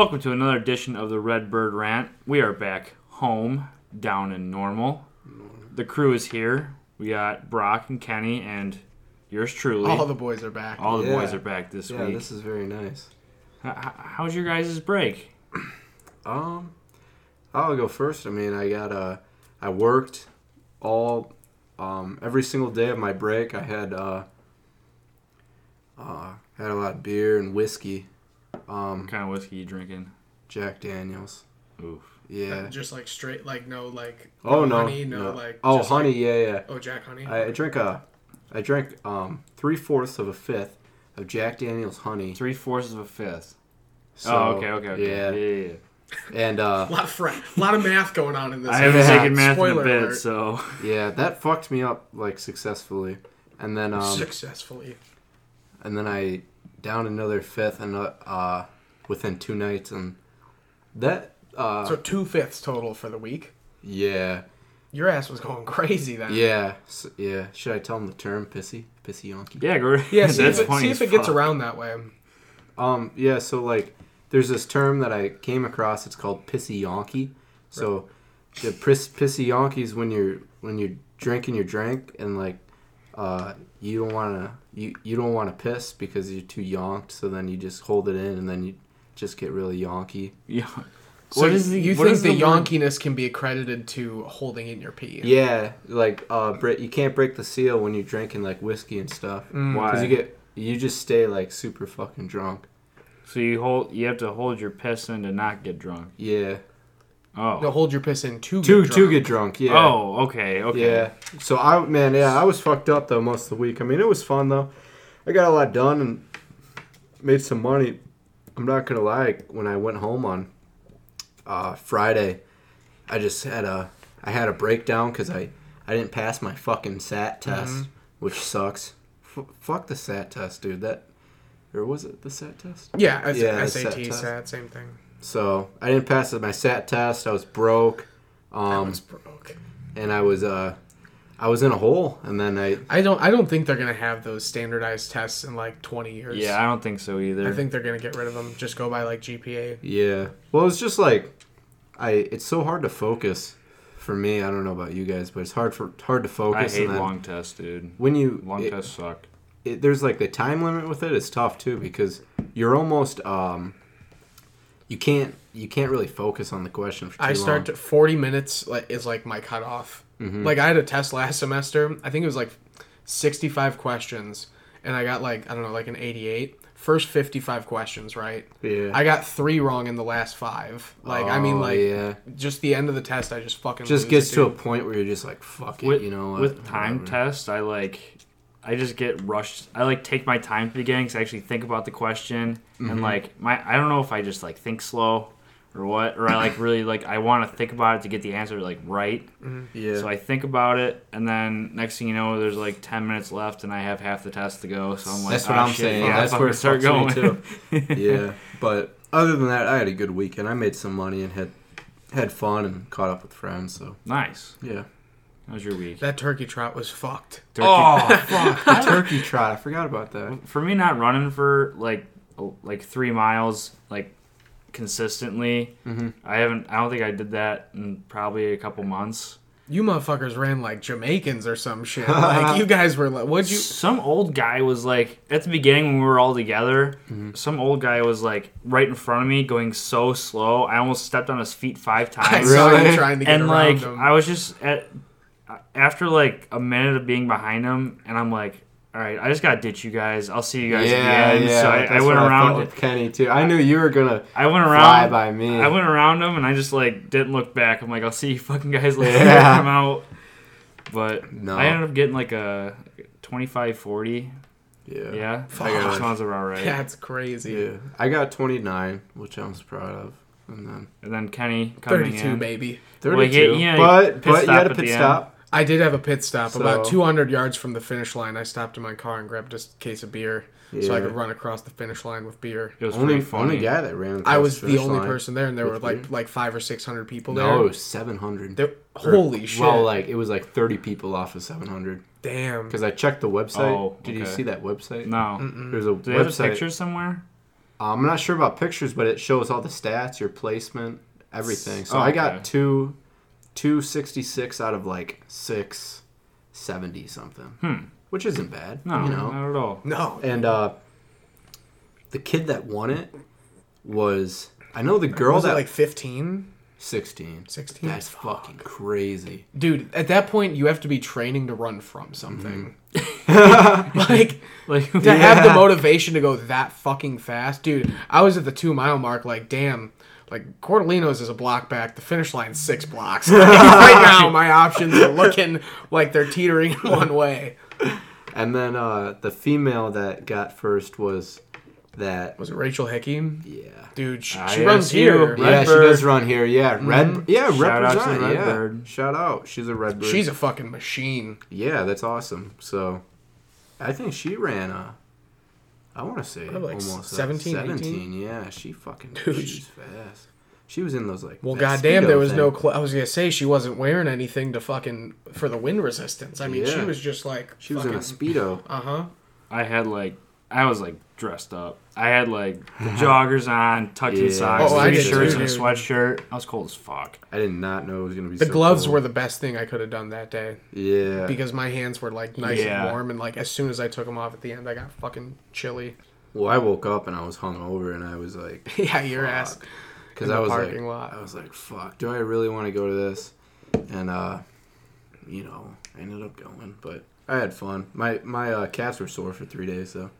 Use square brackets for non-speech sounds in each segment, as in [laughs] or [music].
Welcome to another edition of the Red Bird Rant. We are back home, down in normal. The crew is here. We got Brock and Kenny and yours truly. All the boys are back. All the Yeah. boys are back this week. Yeah, week. this is very nice. H- h- how's your guys' break? Um, I'll go first. I mean, I got uh, I worked all, um, every single day of my break. I had uh, uh, had a lot of beer and whiskey. Um, What kind of whiskey you drinking? Jack Daniels. Oof. Yeah. Just like straight, like no, like Oh no. honey, no, no. like oh, just honey. like- yeah, yeah. oh, Jack honey. I, I drank a, I drink um three fourths of a fifth of Jack Daniels honey. Three fourths of a fifth. So, oh, okay, okay, okay. Yeah. yeah, yeah. And uh, a [laughs] lot of fra- a lot of math going on in this. I haven't Yeah. taken math in a bit, alert. so yeah, that fucked me up like successfully. And then um, successfully. and then I down another fifth and uh, uh within two nights and that uh So two fifths total for the week. yeah Your ass was going crazy then. yeah s yeah should I tell him the term pissy pissy yonky yeah, go. Yeah. See that's if it, funny see if it gets around that way. um yeah so like there's this term that I came across it's called pissy yonky so the piss, pissy yonky is when you're when you're drinking your drink and like uh you don't want to you you don't want to piss because you're too yonked so then you just hold it in and then you just get really yonky [laughs] Yeah. So What is the- you what think is the, the word? yonkiness can be accredited to holding in your pee? Yeah, like uh, Brit, you can't break the seal when you're drinking like whiskey and stuff. Mm. Why? Because you get, you just stay like super fucking drunk. So you hold, you have to hold your piss in to not get drunk. Yeah. Oh. No, hold your piss in to To get to drunk. get drunk. Yeah. Oh, okay, okay. Yeah. So I man, yeah, I was fucked up though most of the week. I mean, it was fun though. I got a lot done and made some money. I'm not gonna lie. When I went home on uh, Friday, I just had a I had a breakdown because I I didn't pass my fucking SAT test, Mhm. which sucks. F- fuck the SAT test, dude. That or was it the SAT test? Yeah, as Yeah, SAT, SAT test. SAT, same thing. So I didn't pass my SAT test. I was broke, I um, was broke. and I was uh, I was in a hole, and then I I don't. I don't think they're gonna have those standardized tests in like 20 years. Yeah, I don't think so either. I think they're gonna get rid of them. Just go by like GPA. Yeah. Well, it's just like I. It's so hard to focus for me. I don't know about you guys, but it's hard for hard to focus. I focus. hate long tests, dude. when you Long it- tests suck. it, there's like the time limit with it. It's tough too because you're almost um. You can't you can't really focus on the question for too I start long. to 40 minutes like, is like my cutoff. Mhm. Like I had a test last semester. I think it was like 65 questions, and I got like I don't know like an 88. First 55 questions, right? yeah. I got three wrong in the last five. Like I mean, Oh, like yeah. just the end of the test, I just fucking Just lose gets it, to a point where you're just like fuck it. With, you know what? with time Whatever. tests, I like, I just get rushed. I like take my time at the beginning because I actually think about the question Mm-hmm. and like my. I don't know if I just like think slow or what, or I like [laughs] really like I want to think about it to get the answer like right. Yeah. So I think about it, and then next thing you know, there's like ten minutes left, and I have half the test to go. So I'm like, That's what "Oh, I'm shit, saying. yeah, That's where it start going. too. [laughs] yeah, but other than that, I had a good weekend. I made some money and had had fun and caught up with friends. So nice. yeah, How was your week? That turkey trot was fucked. Turkey- Oh [laughs] fuck! The turkey [laughs] trot. I forgot about that. for me not running for like like three miles like consistently Mhm. i haven't i don't think i did that in probably a couple months You motherfuckers ran like Jamaicans or some shit. [laughs] Like you guys were like, what'd you? some old guy was like at the beginning when we were all together Mm-hmm. some old guy was like right in front of me going so slow i almost stepped on his feet five I times saw Really? you trying to get and around like him. i was just at after like a minute of being behind him and i'm like all right i just gotta ditch you guys i'll see you guys yeah, at the end yeah. so i, I went what I around thought with Kenny too. I knew you were gonna I went fly around. by me. I went around him and I just like didn't look back. I'm like, I'll see you fucking guys later. Yeah. [laughs] I'm out. But No. I ended up getting like a 25 40. yeah. Yeah. I got- Sounds about right. That's crazy. Yeah. I got 29, which I was proud of, and then And then Kenny coming 32, in. baby. 32. Well, yeah, yeah, but but you had a pit the end. stop. I did have a pit stop about 200 yards from the finish line. I stopped in my car and grabbed just a case of beer so I could run across the finish line with beer. It was Only pretty funny. only guy that ran. I was the finish only line. person there, and there were like beer. like five or six hundred people No, it there. was 700. There- holy shit! Well, like it was like 30 people off of 700. Damn. Because I checked the website. Oh, Did you see that website? No. Mm-mm. There's a Do they have the website. pictures somewhere? Uh, I'm not sure about pictures, but it shows all the stats, your placement, everything. So Oh, I got two, two sixty six out of like six seventy something, Hmm. which isn't bad. No, you know. not at all. No. And uh, the kid that won it was I know the girl was that it like 15? 16. 16? That's fucking crazy. Dude, at that point, you have to be training to run from something. Mm-hmm. [laughs] [laughs] like, Like to have the motivation to go that fucking fast. Dude, I was at the two mile mark, like, damn. Like, Cordelinos is a block back. The finish line's six blocks. [laughs] right now, my options are looking like they're teetering one way. And then uh, the female that got first was that. Was it Rachel Hickey? Yeah. Dude, she, she runs you. here. Red yeah, she does run here. Yeah, red. Yeah, Shout out to represent. the Red yeah, Bird. shout out. She's a red bird. She's a fucking machine. yeah, that's awesome. So, I think she ran a. I want to say Probably like almost a 17, 17. Yeah, she fucking. Dude. She's fast. She was in those like. Well, that goddamn, there was thing. no. Cl- I was gonna say she wasn't wearing anything to fucking for the wind resistance. I mean, she was just like She was in a fucking- speedo. Uh huh. I had like I was like dressed up. I had like the joggers on, tucked in Yeah. socks, Oh, I three did shirts, too, and a dude. sweatshirt. I was cold as fuck. I did not know it was gonna be. The so gloves cold. were the best thing I could have done that day Yeah. because my hands were like nice Yeah. and warm, and like as soon as I took them off at the end, I got fucking chilly. Well, I woke up and I was hungover and I was like, [laughs] yeah, your ass. because In I the was parking like, lot. I was like, fuck, do I really want to go to this? And uh, you know, I ended up going, but I had fun. My my uh, calves were sore for three days though.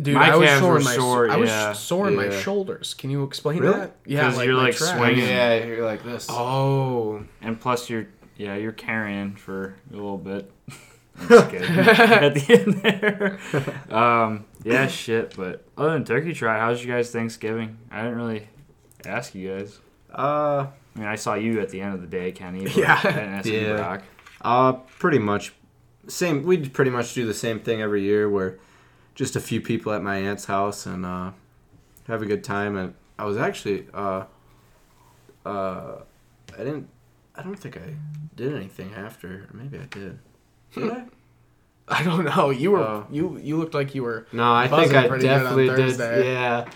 Dude, My I was calves sore were in my sore, I was yeah. sore in my shoulders. Can you explain Really? that? Yeah, 'Cause you're, like, traps. swinging. Yeah, you're like this. Oh, And plus, you're yeah, you're carrying for a little bit. [laughs] I'm just kidding. [laughs] At the end there, um, yeah, shit. But other than turkey trot, how's you guys Thanksgiving? I didn't really ask you guys. Uh, I mean, I saw you at the end of the day, Kenny. But Yeah. I didn't ask you, Yeah. Brock. uh, pretty much same. We pretty much do the same thing every year, where just a few people at my aunt's house and uh, have a good time. And I was actually uh, uh, I didn't. I don't think I did anything after. Maybe I did. Did I? [laughs] I don't know. You were Oh. you you looked like you were. No, I think I pretty good on definitely did. Yeah.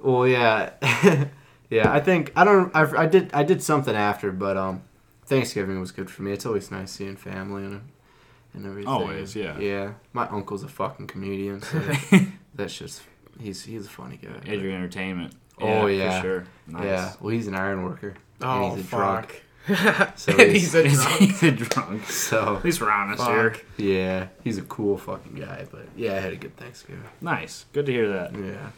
Well, yeah, [laughs] yeah. I think I don't. I, I did. I did something after, but um, Thanksgiving was good for me. It's always nice seeing family and and everything. Always, yeah. Yeah. My uncle's a fucking comedian. So [laughs] that's just he's he's a funny guy. Adrian Entertainment. Oh, yeah. for sure. Nice. Yeah. Well, he's an iron worker. Oh and he's a drunk. fuck. [laughs] So [laughs] he's, he's a drunk. he's a drunk. so At least we're honest here. Yeah, he's a cool fucking guy. But yeah, I had a good Thanksgiving. Nice. Good to hear that. Yeah.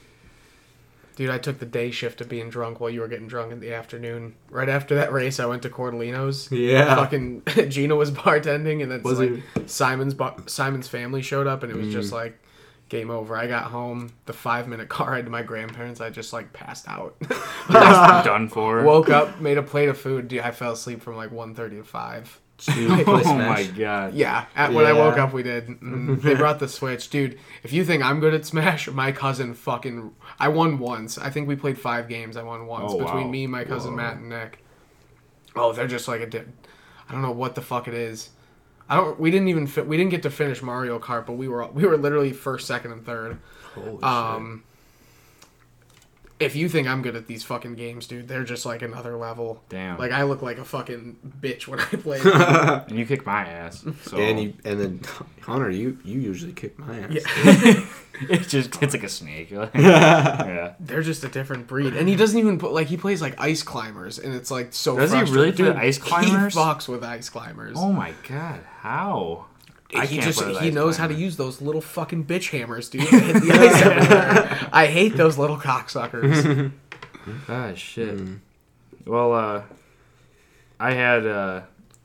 Dude, I took the day shift of being drunk while you were getting drunk in the afternoon. Right after that race, I went to Cordellino's. Yeah. Fucking [laughs] Gina was bartending, and then was like? Simon's Simon's family showed up, and it was mm. just like game over. I got home, the five minute car ride to my grandparents, I just like passed out. [laughs] Done for. Woke up, made a plate of food. Dude, I fell asleep from like 1.30 to 5 to [laughs] oh play oh my god! Yeah, at, when I woke up, we did. Mm, they brought the Switch, dude. If you think I'm good at Smash, [laughs] my cousin fucking. I won once. I think we played five games. I won once Oh, between wow. me, my cousin Whoa. Matt, and Nick. Oh, they're just like a. Di- I don't know what the fuck it is. I don't. We didn't even. Fi- we didn't get to finish Mario Kart, but we were we were literally first, second, and third. Holy um, shit. If you think I'm good at these fucking games, dude, they're just like another level. Damn. Like I look like a fucking bitch when I play. [laughs] and you kick my ass. [laughs] So And you and then Hunter, you you usually kick my ass. yeah. [laughs] it just it's like a snake. yeah. They're just a different breed, and he doesn't even put like he plays like ice climbers, and it's like so. Does he really do Dude, ice He climbers? fucks with ice climbers. Oh my god. How? I he just he ice knows how to use those little fucking bitch hammers, dude. Hit [laughs] the ice. I hate those little cocksuckers. [laughs] Ah shit. Mm. Well, uh, I had uh,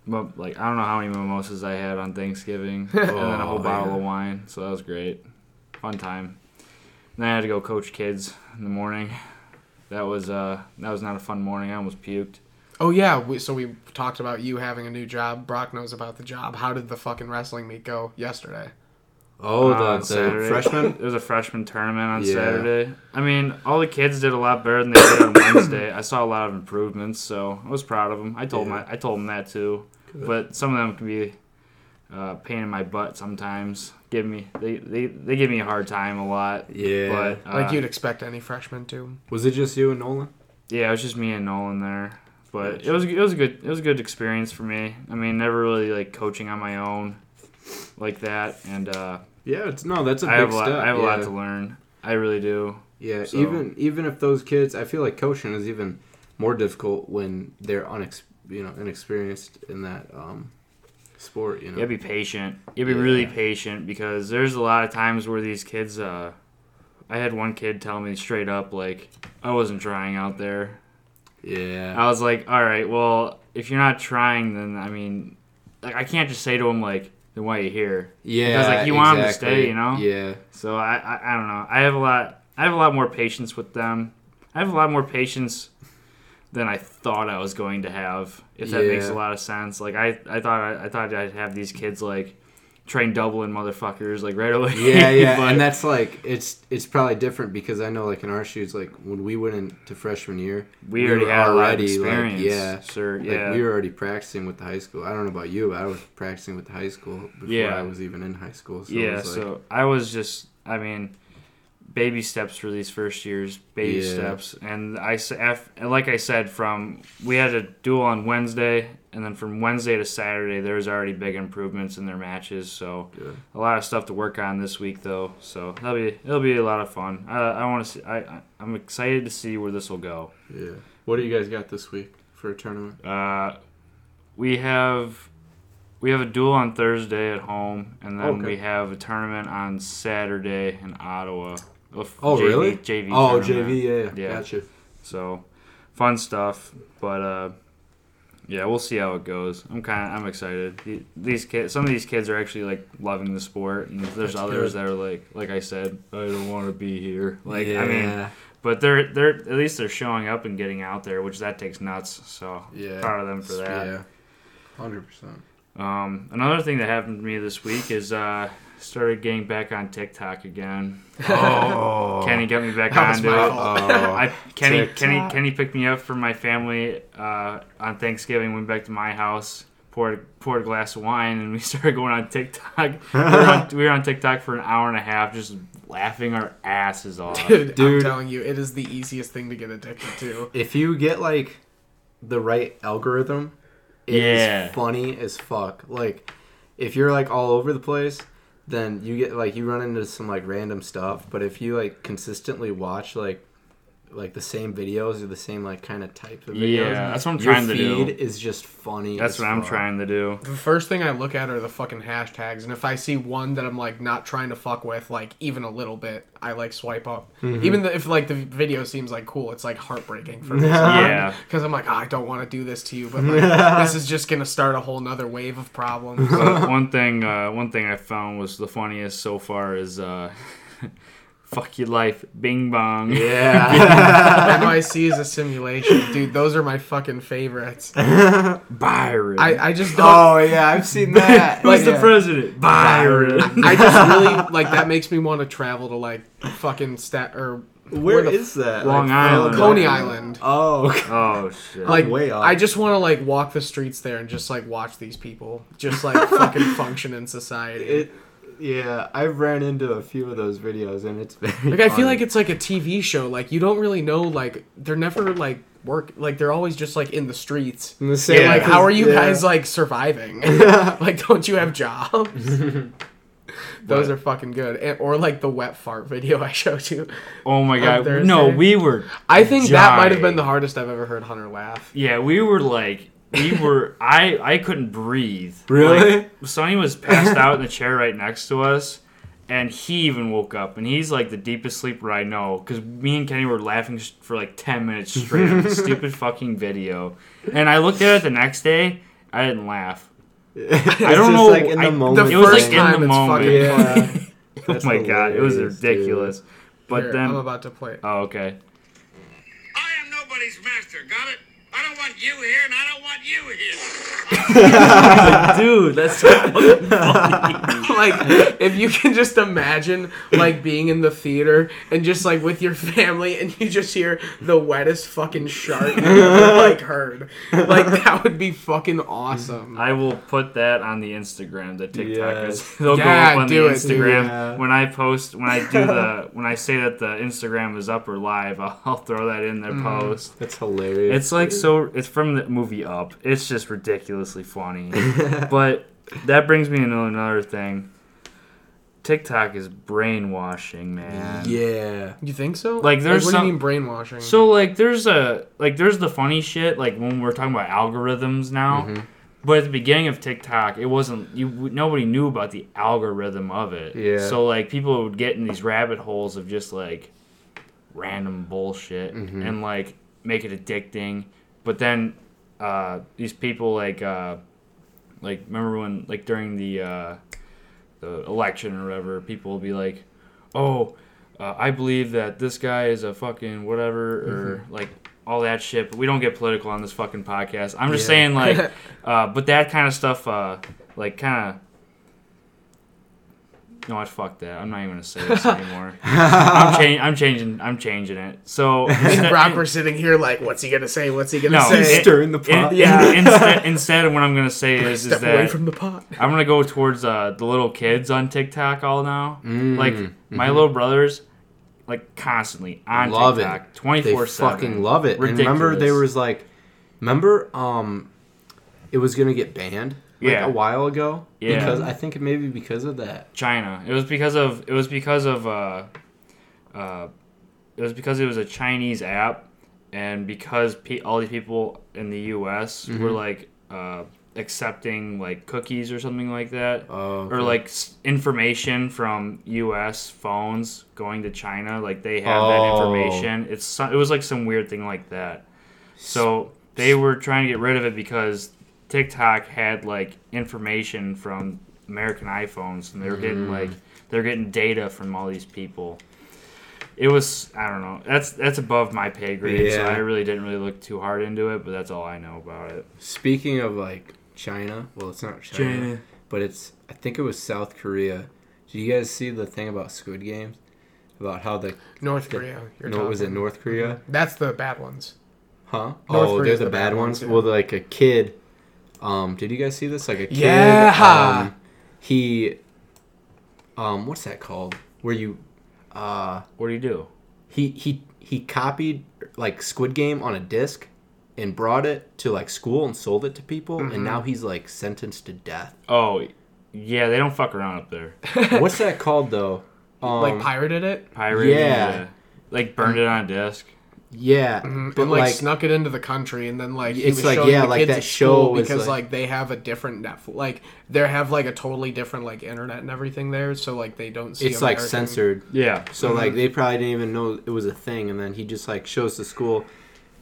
mo- like I don't know how many mimosas I had on Thanksgiving, [laughs] and then a whole Oh, bottle yeah. of wine. So that was great, fun time. then I had to go coach kids in the morning. That was uh that was not a fun morning. I almost puked. Oh yeah, we, so we talked about you having a new job. Brock knows about the job. How did the fucking wrestling meet go yesterday? Oh, Uh, the, on the [laughs] freshman. There was a freshman tournament on Yeah. Saturday. I mean, all the kids did a lot better than they did on [coughs] Wednesday. I saw a lot of improvements, so I was proud of them. I told Yeah. my I told them that too. But some of them can be uh, pain in my butt sometimes. Give me they, they they give me a hard time a lot. Yeah. But uh, like you'd expect any freshman to. Was it just you and Nolan? yeah, it was just me and Nolan there. But it was it was a good it was a good experience for me. I mean, never really like coaching on my own like that, and uh, Yeah, it's no, that's a I big have a lot step. I have a lot to learn. I really do. Yeah, So- even even if those kids, I feel like coaching is even more difficult when they're unex, you know, inexperienced in that um, sport. You know. You be patient. You be really patient because there's a lot of times where these kids. Uh, I had one kid tell me straight up like I wasn't trying out there. Yeah. I was like, all right, well, if you're not trying, then I mean, like I can't just say to him like, then why are you here? Yeah. Because like, you want 'em to stay, you know? Yeah. So I, I, I don't know. I have a lot. I have a lot more patience with them. I have a lot more patience than I thought I was going to have. If that makes a lot of sense. Like I, I thought I, I thought I'd have these kids like train Dublin motherfuckers like right away. Yeah, yeah, [laughs] But- and that's like it's it's probably different because I know like in our shoes, like when we went into freshman year, we, we already were had a lot of already, like, experience. yeah, sure, like yeah. we were already practicing with the high school. I don't know about you, but I was practicing with the high school before Yeah. I was even in high school. So yeah, like, so I was just, I mean, baby steps for these first years, baby Yeah. steps, and I like I said, from we had a duel on Wednesday, and then from Wednesday to Saturday, there's already big improvements in their matches. So yeah. a lot of stuff to work on this week, though. So that'll be it'll be a lot of fun. I, I want to see. I I- I'm excited to see where this will go. yeah. What do you guys got this week for a tournament? Uh, we have we have a duel on Thursday at home, and then Okay. we have a tournament on Saturday in Ottawa. Oh, JV really? JV. Oh, tournament. JV, yeah, Yeah. gotcha. So fun stuff, but uh, yeah, we'll see how it goes. I'm kind of I'm excited. These kids, some of these kids are actually like loving the sport, and there's That's others good. that are like, like I said, I don't want to be here. Like yeah, I mean, but they're they're at least they're showing up and getting out there, which that takes nuts. So yeah, proud of them for that. Yeah, hundred percent. Um, another thing that happened to me this week is uh, started getting back on TikTok again. Oh, [laughs] Kenny got me back That was onto my it. fault. I Kenny TikTok. Kenny Kenny picked me up from my family uh, on Thanksgiving. Went back to my house, poured poured a glass of wine, and we [laughs] started going on TikTok. we, were on, [laughs] we were on TikTok for an hour and a half, just laughing our asses off. Dude, I'm Dude. telling you, it is the easiest thing to get addicted to. if you get like the right algorithm, it is Yeah. funny as fuck. Like if you're like all over the place, then you get like you run into some like random stuff. But if you like consistently watch like like the same videos or the same like kind of type of videos, Yeah, that's what I'm your trying to feed do. is just funny. That's as what I'm fuck. trying to do. The first thing I look at are the fucking hashtags, and if I see one that I'm like not trying to fuck with, like even a little bit, I like swipe up. Mm-hmm. Even the, if like the video seems like cool, it's like heartbreaking for [laughs] me. Yeah. because I'm like, oh, I don't want to do this to you, but [laughs] like, this is just gonna start a whole nother wave of problems. But [laughs] one thing, uh, one thing I found was the funniest so far is uh, "fuck your life, Bing Bong." Yeah. [laughs] NYC is a simulation, dude. Those are my fucking favorites. [laughs] Byron. I, I just don't. oh yeah, I've seen [laughs] that. Who's the Yeah. president? Byron. I just really like that. Makes me want to travel to like fucking stat or Where the is that? Long Island. Coney Island. Oh, okay. oh shit. Like way off. I just want to like walk the streets there and just like watch these people just like fucking function in society. it. Yeah, I've ran into a few of those videos, and it's [laughs] very. like I feel funny. like it's like a TV show. Like you don't really know. Like they're never like work. Like they're always just like in the streets. In the same, Yeah. Like how are you yeah. guys like surviving? [laughs] [laughs] like don't you have jobs? Those What? are fucking good. And, or like the wet fart video I showed you. oh my god. No, we were. I think that might have been the hardest I've ever heard Hunter laugh. Yeah, we were like. We were. I. I couldn't breathe. Really? Like, Sonny was passed out in the chair right next to us. And he even woke up, and he's like the deepest sleeper I know. Because me and Kenny were laughing for like ten minutes straight on this [laughs] stupid fucking video. And I looked at it the next day. I didn't laugh. I don't know, Like in the I- moment, The It was first like in time the it's moment. fucking Yeah. [laughs] oh my god, it was hilarious, dude. ridiculous. But Here, then, I'm about to play. it. oh okay. I am nobody's master, got it? I don't don't want you here, and I don't want you here. [laughs] Dude, that's so fucking [laughs] funny. like if you can just imagine like being in the theater and just like with your family and you just hear the wettest fucking shark you've ever like heard like [laughs] that would be fucking awesome I will put that on the Instagram. The TikTok Yes. is they'll Yeah, go up on do the it, dude. Instagram Yeah. when I post when I do the when I say that the Instagram is up or live. I'll, I'll throw that in their Mm-hmm. post. That's hilarious. It's like so. So it's from the movie Up. It's just ridiculously funny. [laughs] but that brings me into another thing. TikTok is brainwashing, man. yeah. you think so Like, there's what some- do you mean brainwashing So like, there's a like there's the funny shit like when we're talking about algorithms now. Mm-hmm. But at the beginning of TikTok, it wasn't you. Nobody knew about the algorithm of it. Yeah. So like people would get in these rabbit holes of just like random bullshit Mm-hmm. and like make it addicting. But then uh, these people like uh, like remember when like during the uh, the election or whatever, people will be like, "Oh, uh, I believe that this guy is a fucking whatever," or Mm-hmm. like all that shit. But we don't get political on this fucking podcast. I'm just Yeah. saying, like, [laughs] uh, but that kind of stuff, uh, like, kind of. No, I fuck that. I'm not even gonna say this [laughs] anymore. I'm, cha- I'm changing. I'm changing it. So me [laughs] and Brock were sitting here like what's he gonna say what's he gonna No, say it- Stirring the in- pot. yeah. [laughs] Instead, instead, what I'm gonna say is, is step away that from the pot I'm gonna go towards uh, the little kids on TikTok all now. Mm, Like my little brothers, like constantly on Love TikTok, it. twenty They four seven. fucking love it. And remember, there was like, remember, um, it was gonna get banned like Yeah. a while ago. Yeah. Because I think maybe because of that. China. It was because of it was because of uh, uh, it was because it was a Chinese app, and because pe- all these people in the U.S. Mm-hmm. were like uh, accepting like cookies or something like that. Oh, Or like s- information from U.S. phones going to China, like they have that Oh. information. It's so- it was like some weird thing like that. So they were trying to get rid of it because TikTok had like information from American iPhones, and they were Mm. getting like they're getting data from all these people. It was I don't know. That's that's above my pay grade, so I really didn't really look too hard into it. But that's all I know about it. Speaking of like China, well, it's not China, but it's I think it was South Korea. Did you guys see the thing about Squid Games? About how the North Korea you're no was it. North Korea? that's the bad ones Huh? North oh, Korea's they're the, the bad, bad ones. ones, yeah. Well, like a kid. Um, did you guys see this? Like a kid. Yeah. Um, he. Um, what's that called? Where you, uh, What do you do? he he he copied like Squid Game on a disc, and brought it to like school and sold it to people, Mm-hmm. and now he's like sentenced to death. Oh, yeah, they don't fuck around up there. [laughs] what's that called though? Um, like pirated it Pirate, Yeah. like burned it on a disc. Yeah, mm-hmm. and but like, like snuck it into the country and then like he It's was like, showing yeah, the like kids that show because like- like, they have a different Netflix like they have like a totally different like internet and everything there so like they don't see it's like American- censored. Yeah. So mm-hmm. like they probably didn't even know it was a thing, and then he just like shows the school,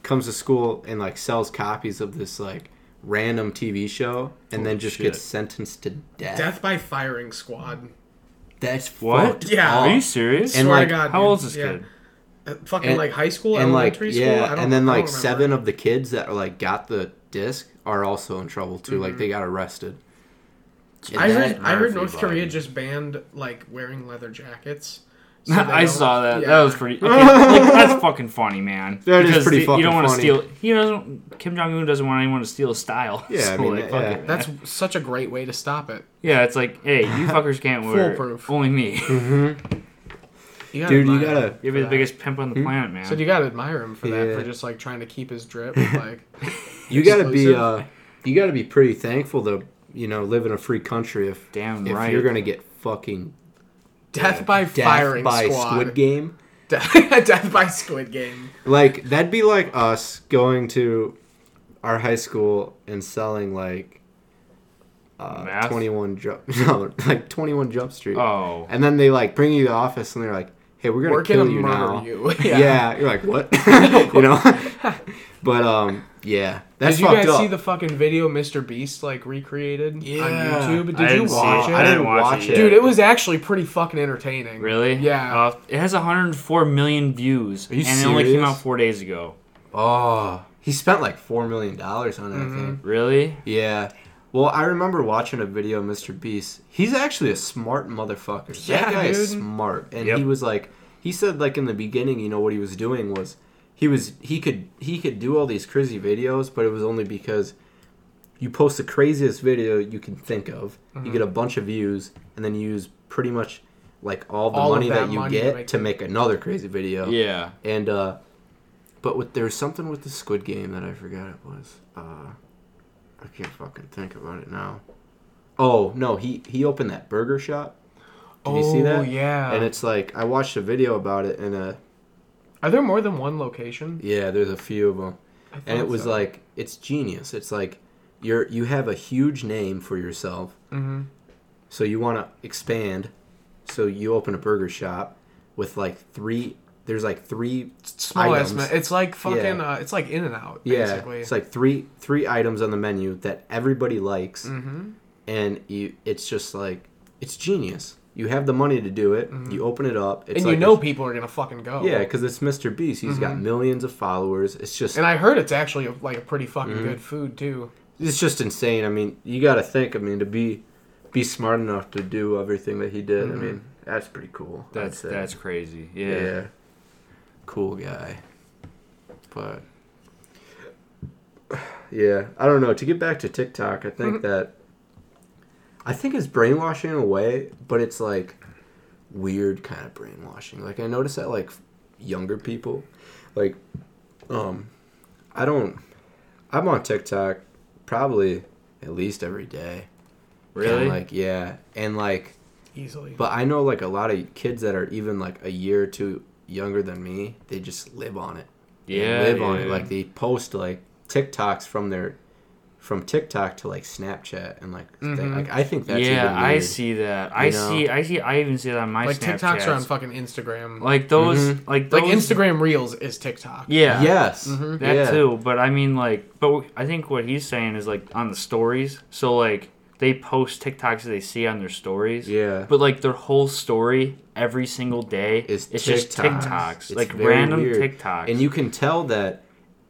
comes to school and like sells copies of this like random TV show, and then just shit. gets sentenced to death. death by firing squad That's What? Yeah. up. Are you serious? And, Swear like, to God, How dude. old is this Yeah. kid? Fucking And- like high school and like elementary school I yeah, don't- and then I don't like seven of the kids that are like got the disc are also in trouble too. Like Mm-hmm. they got arrested. And I heard I heard North vibe. Korea just banned like wearing leather jackets. [laughs] so I saw that. yeah. That was pretty. Okay, like, that's [laughs] fucking funny, man. That is Because pretty the- fucking You don't want to steal. He doesn't. Kim Jong Un doesn't want anyone to steal his style. Yeah, I [laughs] mean, like, fuck yeah. it. That's such a great way to stop it. yeah. It's like, hey, you fuckers can't wear. Foolproof. Only me. You gotta Dude, you gotta him You'd be the that. biggest pimp on the Hmm? planet, man. So you gotta admire him for that for just like trying to keep his drip. [laughs] Like you gotta be uh you gotta be pretty thankful to you know live in a free country if Damn if right. you're gonna get fucking death by death firing by squad. Squid Game. [laughs] death by Squid Game. Like that'd be like us going to our high school and selling like uh, 21 jump [laughs] no like 21 Jump Street. Oh. And then they like bring you to the office and they're like, "Hey, we're gonna We're kill gonna you now." you. [laughs] [laughs] Yeah. Yeah. you're like, "What?" [laughs] you know. but um, yeah, that's Did you guys up. see the fucking video Mr. Beast like recreated Yeah. on YouTube? Did I you watch it. it? I didn't watch, watch it. it. Dude, it was actually pretty fucking entertaining. Really? Yeah. Uh, it has 104 million views, Are you and it only came out four days ago. oh, He spent like four million dollars on it. Mm-hmm. I think. Really? Yeah. Well, I remember watching a video of Mr. Beast. He's actually a smart motherfucker. Yeah, that guy is smart, and Yep. he was like, he said like in the beginning, you know what he was doing was, he was he could he could do all these crazy videos, but it was only because you post the craziest video you can think of, Mm-hmm. you get a bunch of views, and then you use pretty much like all the All money that that, you money to get make to make another crazy video. Yeah. And uh but with there's something with the Squid Game that I forgot it was. Uh I can't fucking think about it now. Oh no, he he opened that burger shop. Did you see Oh, that? yeah. And it's like I watched a video about it, and uh Are there more than one location? yeah, there's a few of them, and it was so. like it's genius. It's like you're you have a huge name for yourself, Mhm. so you want to expand, so you open a burger shop with like three. There's like three small items. estimate. It's like fucking. Yeah. Uh, it's like In and Out. Yeah, it's like three three items on the menu that everybody likes, Mm-hmm. and you it's just like it's genius. You have the money to do it. You open it up, it's Mm-hmm. and like you know people are gonna fucking go. yeah, because it's Mr. Beast. He's got millions of followers. It's just And I heard it's actually like a pretty fucking Mm-hmm. good food too. it's just insane. I mean, you got to think. I mean, to be be smart enough to do everything that he did. I mean, that's pretty cool. That's that's crazy. yeah. Yeah. Cool guy. But yeah, I don't know. To get back to TikTok, I think that I think it's brainwashing in a way, but it's like weird kind of brainwashing. Like I notice that like younger people, like um, I don't. I'm on TikTok probably at least every day. Really? And, like yeah, and like Easily. but I know like a lot of kids that are even like a year or two younger than me. They just live on it. Yeah, They yeah. live on it. Like they post like TikToks from their from TikTok to like Snapchat and like thing. Mhm. like I think that's yeah, even I see that. I You know? see. I see. I even see that on my like Snapchats. TikToks are on fucking Instagram. Like, like those. Mhm. Like those, Instagram Reels is TikTok. Yeah. Yes. Mhm. That yeah. too, but I mean, like, but I think what he's saying is like on the stories. So like they post TikToks that they see on their stories. Yeah. But like their whole story every single day Is it's just TikToks. TikToks, It's like random weird. TikToks. And you can tell that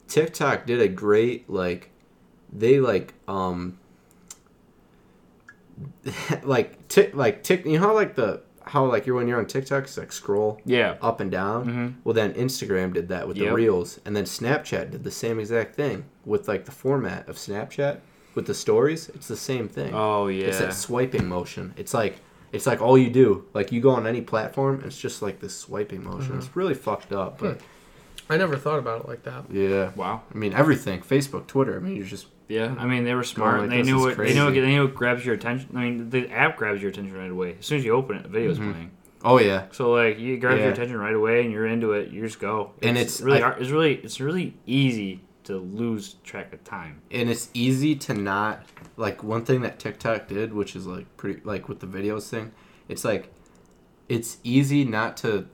TikTok did a great like they like um [laughs] like tick like tick you know how like the how like you're when you're on TikTok it's like scroll yeah, up and down. Mhm. Well, then Instagram did that with the reels, and then Snapchat did the same exact thing with like the format of Snapchat with the stories. It's the same thing. oh yeah, It's that swiping motion. It's like it's like all you do. Like you go on any platform, it's just like this swiping motion. Mm-hmm. It's really fucked up, but I never thought about it like that. yeah. wow. I mean everything. Facebook, Twitter. I mean you're just Yeah, I mean they were smart. like, they knew is what they knew. What, they knew what grabs your attention. I mean, the app grabs your attention right away as soon as you open it. The video's playing. oh yeah. So like you grab your attention right away and you're into it. You just go. And it's- really I- it's really it's really easy to lose track of time. and it's easy to not like one thing that TikTok did, which is like pretty like with the videos thing. It's like it's easy not to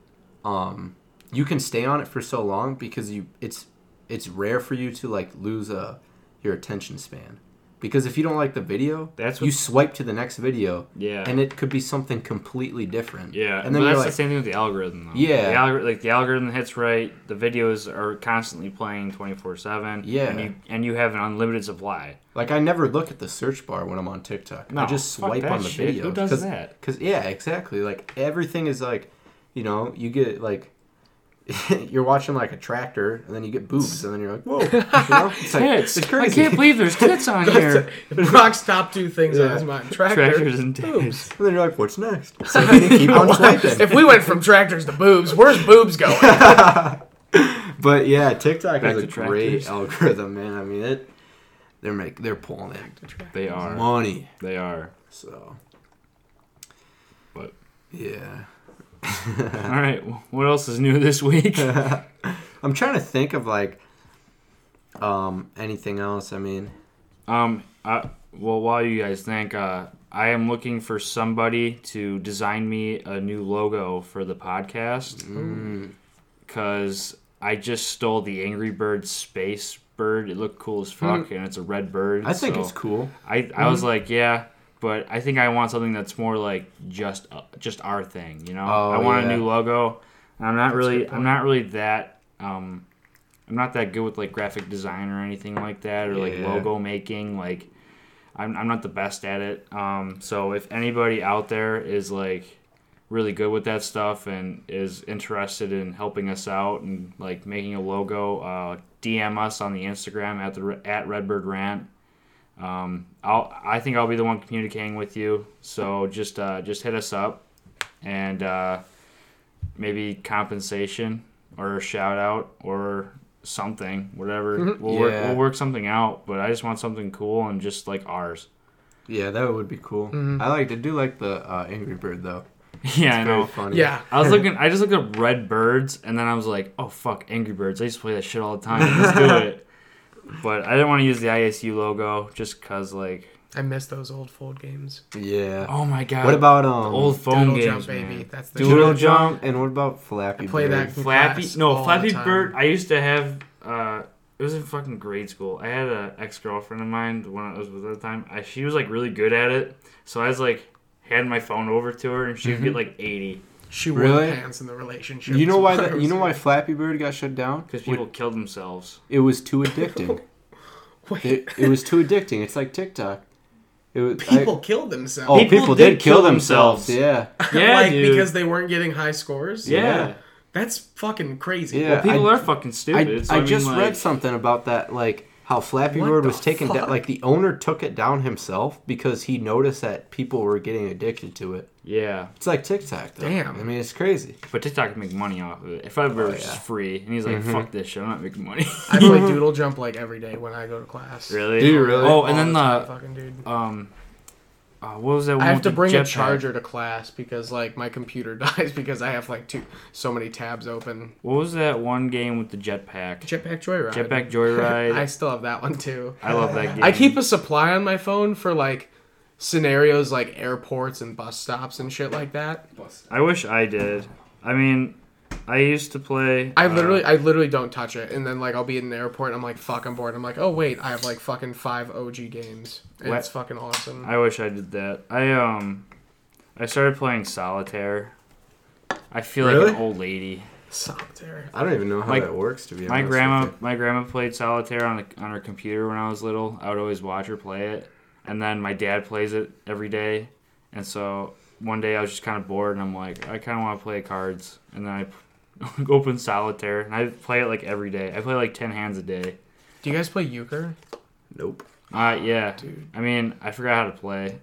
um you can stay on it for so long because you it's it's rare for you to like lose a your attention span. Because if you don't like the video, That's what, you swipe to the next video Yeah. and it could be something completely different. Yeah, And then that's like the same thing with the algorithm, though. Yeah. the algor- like the algorithm hits right. The videos are constantly playing twenty four seven. Yeah. and you and you have an unlimited supply. like I never look at the search bar when I'm on TikTok. I No, just fuck swipe on the shit. videos. Who does 'cause- that? Cause yeah, exactly. Like everything is like, you know, you get like, [laughs] you're watching like a tractor, and then you get boobs, and then you're like, whoa, you [laughs] know? It's like, Tits. it's I can't believe there's [laughs] tits on here. Rock's top two things on Yeah. his mind: tractor, Tractors and boobs. And then you're like, what's next? So you keep on swiping. if we went from tractors to boobs, where's boobs going? But yeah, TikTok Back is a to great tractors. algorithm, man. I mean, it. They're make they're pulling it They are. money. They are. So. But- Yeah. All right. What else is new this week? [laughs] I'm trying to think of like, um, anything else. I mean, Um. I, well, while you guys think, uh, I am looking for somebody to design me a new logo for the podcast mm, because I just stole the Angry Bird space bird. It looked cool as fuck, and it's a red bird. I think so it's cool. I I was like, yeah, but I think I want something that's more like just uh, just our thing. You know, Oh, I want yeah. a new logo. And I'm not really I'm not really that um I'm not that good with like graphic design or anything like that, or like logo making. Like, I'm I'm not the best at it. Um, so if anybody out there is like really good with that stuff and is interested in helping us out and like making a logo, uh, DM us on the Instagram at the at Redbird Rant. Um, I'll I think I'll be the one communicating with you. So just uh, just hit us up and uh, maybe compensation or a shout out or something, whatever. We'll work we'll work something out. But I just want something cool and just like ours. Yeah, that would be cool. I like to do like the uh, Angry Bird though. [laughs] yeah, I know. funny. Yeah. I was looking. I just looked up Red Birds, and then I was like, "Oh fuck, Angry Birds! I used to play that shit all the time. Let's do [laughs] it." But I didn't want to use the ISU logo just cause, like, I miss those old fold games. Yeah. oh my god, What about um old phone Doodle games, Jump, man. baby. That's the Doodle shit. Jump and what about Flappy I play Bird? that Flappy? class No, all the Flappy time. Bird. I used to have. uh It was in fucking grade school. I had an ex girlfriend of mine, the one I was with at the time. I, she was like really good at it, so I was like handing my phone over to her, and she would get like eighty She wore Really? the pants in the relationship. You know why [laughs] that, you know why. Flappy Bird got shut down? because people killed themselves. It was too addicting. [laughs] Wait, it, it was too addicting. It's like TikTok. It was people I, killed themselves. oh, People people, did did, kill kill themselves. themselves. Yeah. [laughs] Yeah, like dude. because they weren't getting high scores. Yeah. That's fucking crazy. Yeah. Well, people I- are fucking stupid. I, so I mean, just like, read something about that, like how Flappy What Bird was taken down. Like the owner took it down himself because he noticed that people were getting addicted to it. Yeah, It's like TikTok, though. Damn. I mean, it's crazy. but TikTok can make money off of it. If I ever Oh, was yeah. free, and he's like, "Fuck this shit, I'm not making money." I play [laughs] Doodle Jump like every day when I go to class. really? Do you really? Oh, All and then time, the fucking dude. um, uh, what was that? One I have to bring a jetpack? charger to class because like my computer [laughs] dies because I have like two so many tabs open. What was that one game with the jetpack? Jetpack Joyride. Jetpack Joyride. I [laughs] I, still have that one too. I love that game. I keep a supply on my phone for like scenarios like airports and bus stops and shit like that. I wish I did. I mean, I used to play. I uh, literally, I literally don't touch it, and then like I'll be in an airport, and I'm like, fuck, I'm bored. I'm like, oh wait, I have like fucking five OG games, and What? it's fucking awesome. I wish I did that. I um, I started playing solitaire. I feel like an old lady. Solitaire. I don't even know how My- that works, to be honest. My grandma, my grandma played solitaire on a, on her computer when I was little. I would always watch her play it, and then my dad plays it every day. And so one day I was just kind of bored, and I'm like, I kind of want to play cards. And then I [laughs] open solitaire, and I play it like every day. I play like ten hands a day. Do you guys play euchre? Nope. Uh, yeah. Dude. I mean, I forgot how to play.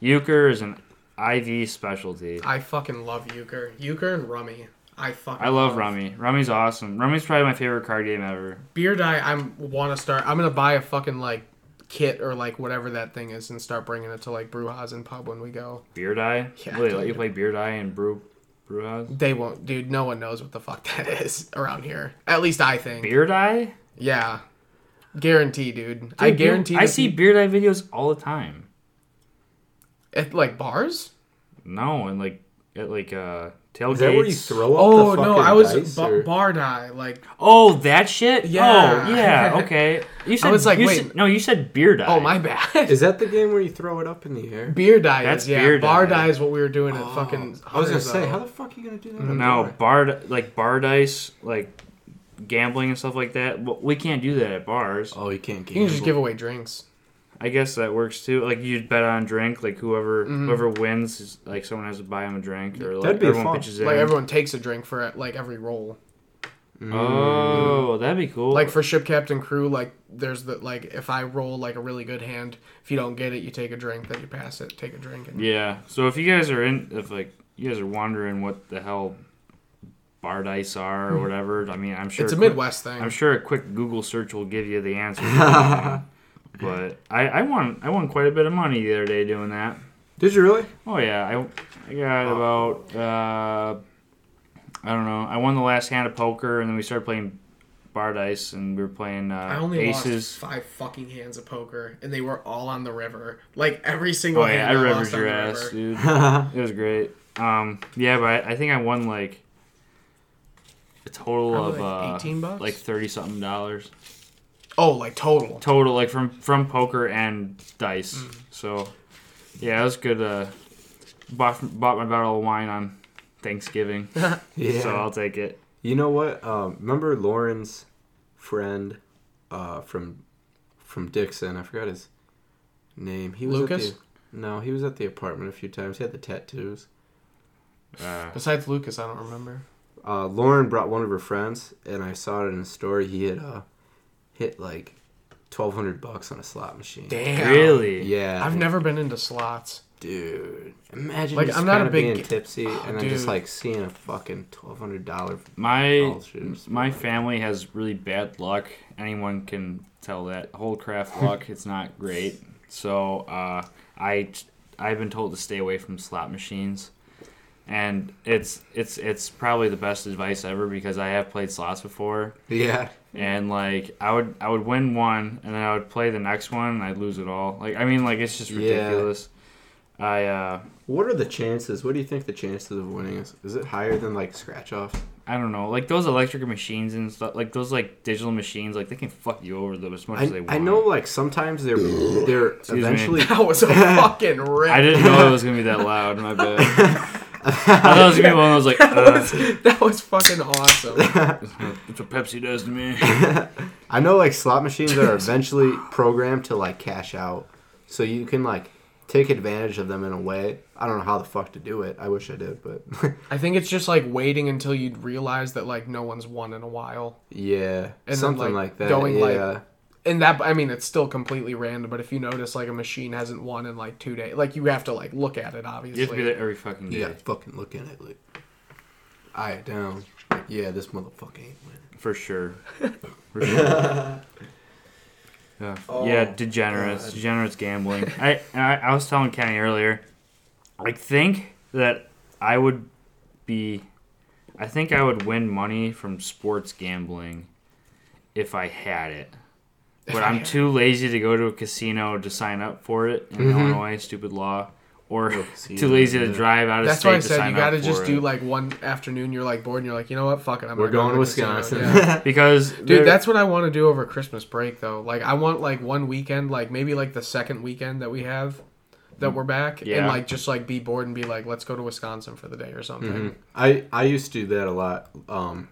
Euchre is an IV specialty. I fucking love euchre. Euchre and rummy. I fucking. I love Rummy. Rummy's awesome. Rummy's probably my favorite card game ever. Beer die. I'm want to start. I'm gonna buy a fucking like kit or like whatever that thing is and start bringing it to like Brewhaus and pub when we go. Beer die? Yeah, Will they let you play beer die and brew brew house? They won't, dude. No one knows what the fuck [laughs] that is around here. At least I think. Beer die? Yeah, guarantee, dude. I Dude, guarantee. I see beer die videos all the time. at like bars. No, and like at like uh tailgates. Is that where you throw up Oh the no, fucking I was dice, ba- or- bar die. Like Oh, that shit. Yeah. Oh, yeah. Okay. You said. I was like, you wait. said- no, you said beer die. oh my bad. [laughs] Is that the game where you throw it up in the air? Beer die That's is yeah. beer bar die. die is what we were doing at oh, fucking. I was gonna Hunters, say, though. how uh, the fuck are you gonna do that? on No, bar? bar like bar dice, like gambling and stuff like that. We can't do that at bars. Oh, you can't. You can just give away drinks. I guess that works too. Like you bet on drink, like whoever Mm-hmm. whoever wins, is, like someone has to buy them a drink, or like That'd be everyone fun. pitches in. Like everyone takes a drink for like every roll. Oh, that'd be cool. Like for ship captain crew, like there's the like if I roll like a really good hand, if you don't get it, you take a drink. Then you pass it, take a drink. And yeah. So if you guys are in, if like you guys are wondering what the hell bar dice are or whatever, I mean, I'm sure Hmm. it's a quick- Midwest thing. I'm sure a quick Google search will give you the answer. [laughs] but I, I won I won quite a bit of money the other day doing that. Did you really? Oh yeah, I, I got about uh, I don't know. I won the last hand of poker, and then we started playing bar dice, and we were playing uh, I only aces. lost five fucking hands of poker, and they were all on the river. Like every single Oh yeah, hand I I, rivered your ass, dude. [laughs] it was great. Um, yeah, but I, think I won like a total Probably of like uh, 18 bucks? like thirty something dollars Oh, like total. total, like from from poker and dice. Mm. So yeah, it was good. Uh, bought bought my bottle of wine on Thanksgiving, [laughs] Yeah. so I'll take it. You know what? Um, remember Lauren's friend uh, from from Dixon. I forgot his name. He was Lucas? At the, no, he was at the apartment a few times. He had the tattoos. Uh, Besides Lucas, I don't remember. Uh, Lauren brought one of her friends, and I saw it in a story. He had uh, hit like twelve hundred bucks on a slot machine. Damn. really? Yeah, I've never been into slots. dude. Imagine Like, just I'm not a big being ga- tipsy Oh, and then just like seeing a fucking twelve hundred dollar. My my family has really bad luck. Anyone can tell that. Holdcraft [laughs] luck, it's not great. So uh, I I've been told to stay away from slot machines, and it's it's it's probably the best advice ever because I have played slots before, Yeah, and like I would I would win one, and then I would play the next one, and I'd lose it all. Like I mean, like it's just ridiculous. Yeah. ridiculous. I uh What are the chances? What do you think the chances of winning is? Is it higher than like scratch off? I don't know, like those electric machines and stuff, like those like digital machines, like they can fuck you over though as much as they want. I know like sometimes they're they're me. eventually [laughs] That was a [laughs] fucking rip. I didn't know it was gonna be that loud. My bad. [laughs] I thought it was gonna be one of those like [laughs] that, uh, was, that was fucking awesome. [laughs] that's what Pepsi does to me. [laughs] I know like slot machines are eventually programmed to like cash out, so you can like take advantage of them in a way. I don't know how the fuck to do it. I wish I did, but I think it's just like waiting until you'd realize that like no one's won in a while. yeah, then, something like, like, that. going, like, yeah, And that I mean it's still completely random, but if you notice like a machine hasn't won in like two days, like you have to like look at it obviously. You have to be there every fucking you day gotta fucking look at it like eye it down. Like, yeah, this motherfucker ain't winning. for sure. [laughs] For sure. [laughs] Yeah, yeah, oh, degenerates, God. degenerates gambling. I, I I was telling Kenny earlier. I think that I would be, I think I would win money from sports gambling if I had it. But I'm [laughs] too lazy to go to a casino to sign up for it in Illinois. Stupid law. Or [laughs] too lazy to drive out of That's state why I to said sign you gotta up just do it. like one afternoon. You're like bored, and you're like, you know what? Fuck it, I'm We're gonna go to. Wisconsin. Yeah. [laughs] because Dude, there- that's what I want to do over Christmas break though. Like I want like one weekend, like maybe like the second weekend that we have that we're back and like just like be bored and be like let's go to Wisconsin for the day or something. Mhm. I I used to do that a lot. Um,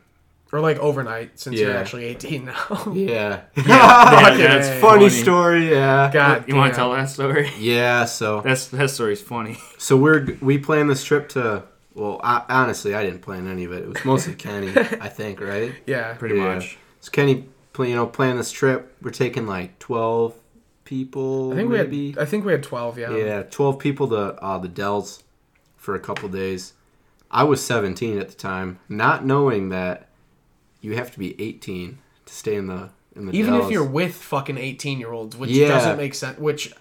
Or like overnight since you're Yeah. actually 18 now. [laughs] yeah, [laughs] Yeah, Fucking that's A. funny funny. story. Yeah, God, you want damn. to tell that story? yeah. So [laughs] That's that story's funny. So we're we planned this trip to. Well, I, honestly, I didn't plan any of it. It was mostly Kenny, I think, right? Yeah. Pretty Yeah. much. So Kenny, pla- you know, planned this trip. We're taking like twelve people. I think we maybe. had I think we had 12, yeah. yeah, twelve people to uh, the Dells for a couple days. I was seventeen at the time, not knowing that you have to be eighteen to stay in the in the. Even Dells. if you're with fucking 18 year olds, which Yeah. doesn't make sense. Which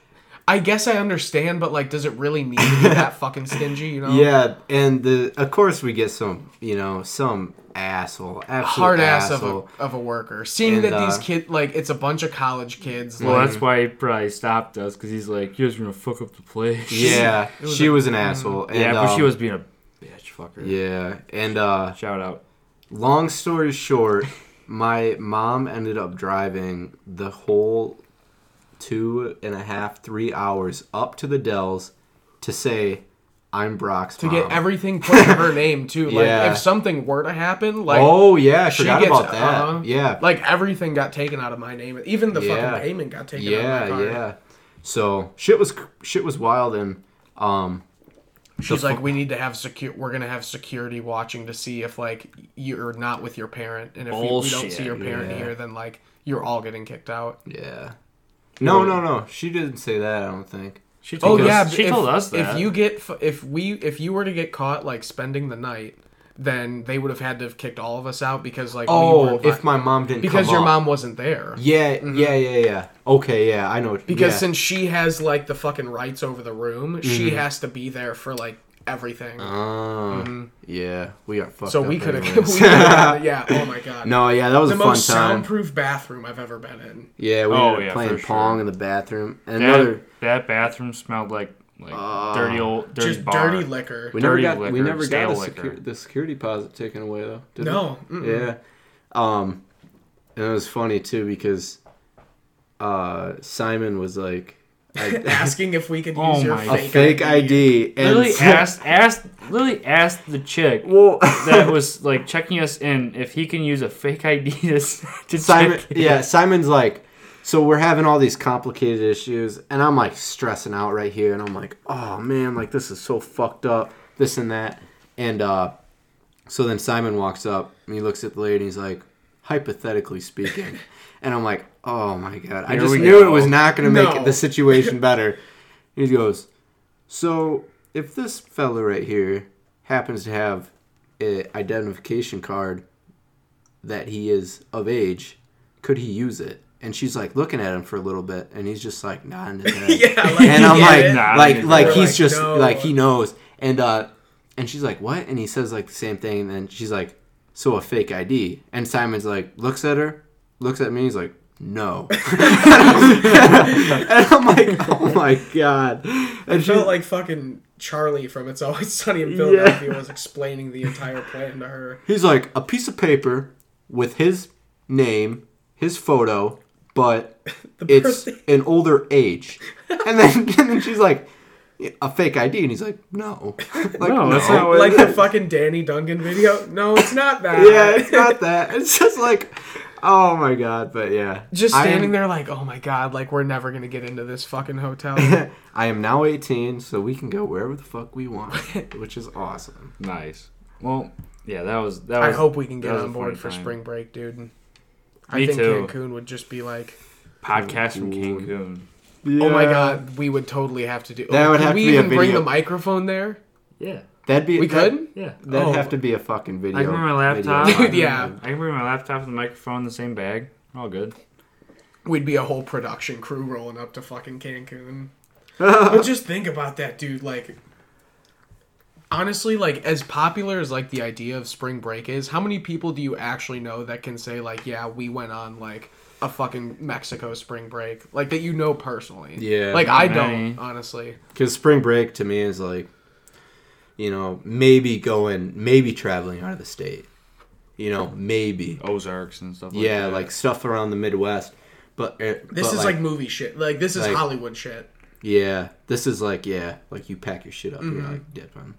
I guess I understand, but like, does it really need to be that [laughs] fucking stingy? You know? Yeah, and the of course we get some, you know, some asshole, Hard ass of asshole. a, of a worker. Seeing And, that these uh, kids, like, it's a bunch of college kids. Well, like, that's why he probably stopped us because he's like, you guys are gonna fuck up the place. Yeah, [laughs] was she a- was an asshole. And, yeah, but she um, was being a bitch fucker. Yeah, and uh, Shout out. Long story short, my mom ended up driving the whole two and a half, three hours up to the Dells to say, "I'm Brock's to mom." get everything put in her [laughs] name too. Like, Yeah. if something were to happen, like, oh yeah, I she forgot gets- about that. uh-huh. yeah, like everything got taken out of my name. Even the Yeah. fucking payment got taken out yeah, of my card. yeah. So shit was shit was wild, and um, She's The like, fu- we need to have secure. We're gonna have security watching to see if like you're not with your parent, and if we, we don't see your parent yeah. here, then like you're all getting kicked out. yeah. No, no, no. She didn't say that. I don't think. She Oh told us, yeah, she if, told us that. if you get if we if you were to get caught like spending the night, then they would have had to have kicked all of us out because like Oh, weren't if my mom didn't because come your up. mom wasn't there. Yeah, yeah, yeah, yeah. Okay, yeah, I know. Because yeah. since she has like the fucking rights over the room, she Mm-hmm. has to be there for like everything. Uh, yeah, we are fucked so up we could have, [laughs] [laughs] yeah. Oh my god. no, yeah, that was the a fun most time. soundproof bathroom I've ever been in. Yeah, we Oh, were yeah, playing pong sure. in the bathroom. And that, another, that bathroom smelled like like Uh, dirty old dirty Just bar. dirty liquor. we never dirty got we never got stale the, secu- the security deposit taken away though. did No. we? Yeah. Um, and it was funny too because uh Simon was like I, [laughs] Asking if we could use Oh your my- fake, fake ID, and Literally so- [laughs] asked asked literally asked the chick Well, [laughs] that was like checking us in if he can use a fake ID to, to Simon, check yeah, Simon's like, so we're having all these complicated issues, and I'm like stressing out right here, and I'm like, oh man, like this is so fucked up, this and that, and uh, so then Simon walks up and he looks at the lady, and he's like, hypothetically speaking, [laughs] and I'm like, oh my god, I just knew go. it was not gonna make No. the situation [laughs] better. he goes, so if this fella right here happens to have a identification card that he is of age, could he use it? And she's like looking at him for a little bit, and he's just like nodding his [laughs] head. yeah, like, and I'm [laughs] like, it. Nah, like, like he's head. just No. like he knows. And uh, and she's like, what? And he says like the same thing. And then she's like, so a fake ID. And Simon's like, looks at her, looks at me. He's like, no. [laughs] and I'm like, oh my god. And she, felt like fucking Charlie from It's Always Sunny in Philadelphia was explaining the entire plan to her. He's like a piece of paper with his name, his photo, but [laughs] The it's birthday- an older age. And then [laughs] and then she's like a fake ID, and he's like, no, [laughs] like, No, that's not like the fucking Danny Duncan video. No, it's not that. yeah, it's not that. It's just like, oh my god. But yeah, Just standing am- there like, oh my god, like we're never gonna get into this fucking hotel. I am now 18, so we can go wherever the fuck we want, which is awesome. Nice. Well, yeah, that was that Was, I hope we can get on board for time. spring break, dude. Me I think too. Cancun would just be like, podcast from Cancun. Cancun. oh my god, we would totally have to do. That oh, would could have we to be a even bring video. the microphone there? Yeah, That'd be We that, could. yeah. That'd Oh. have to be a fucking video. I can bring my laptop. video. [laughs] Dude, yeah. I can bring my laptop and the microphone in the same bag. All good. We'd be a whole production crew rolling up to fucking Cancun. [laughs] but just think about that, dude. Like, honestly, like as popular as like the idea of spring break is, how many people do you actually know that can say like, yeah, we went on like a fucking Mexico spring break, like that you know personally? Yeah, like I many. don't honestly. Because spring break to me is like, you know, maybe going, maybe traveling out of the state. You know, maybe. Ozarks and stuff. Like yeah, that. like stuff around the Midwest. But uh, This but, is like, movie shit. Like this is like- Hollywood shit. yeah, this is like yeah, like you pack your shit up, Mm-hmm. you're like dipping.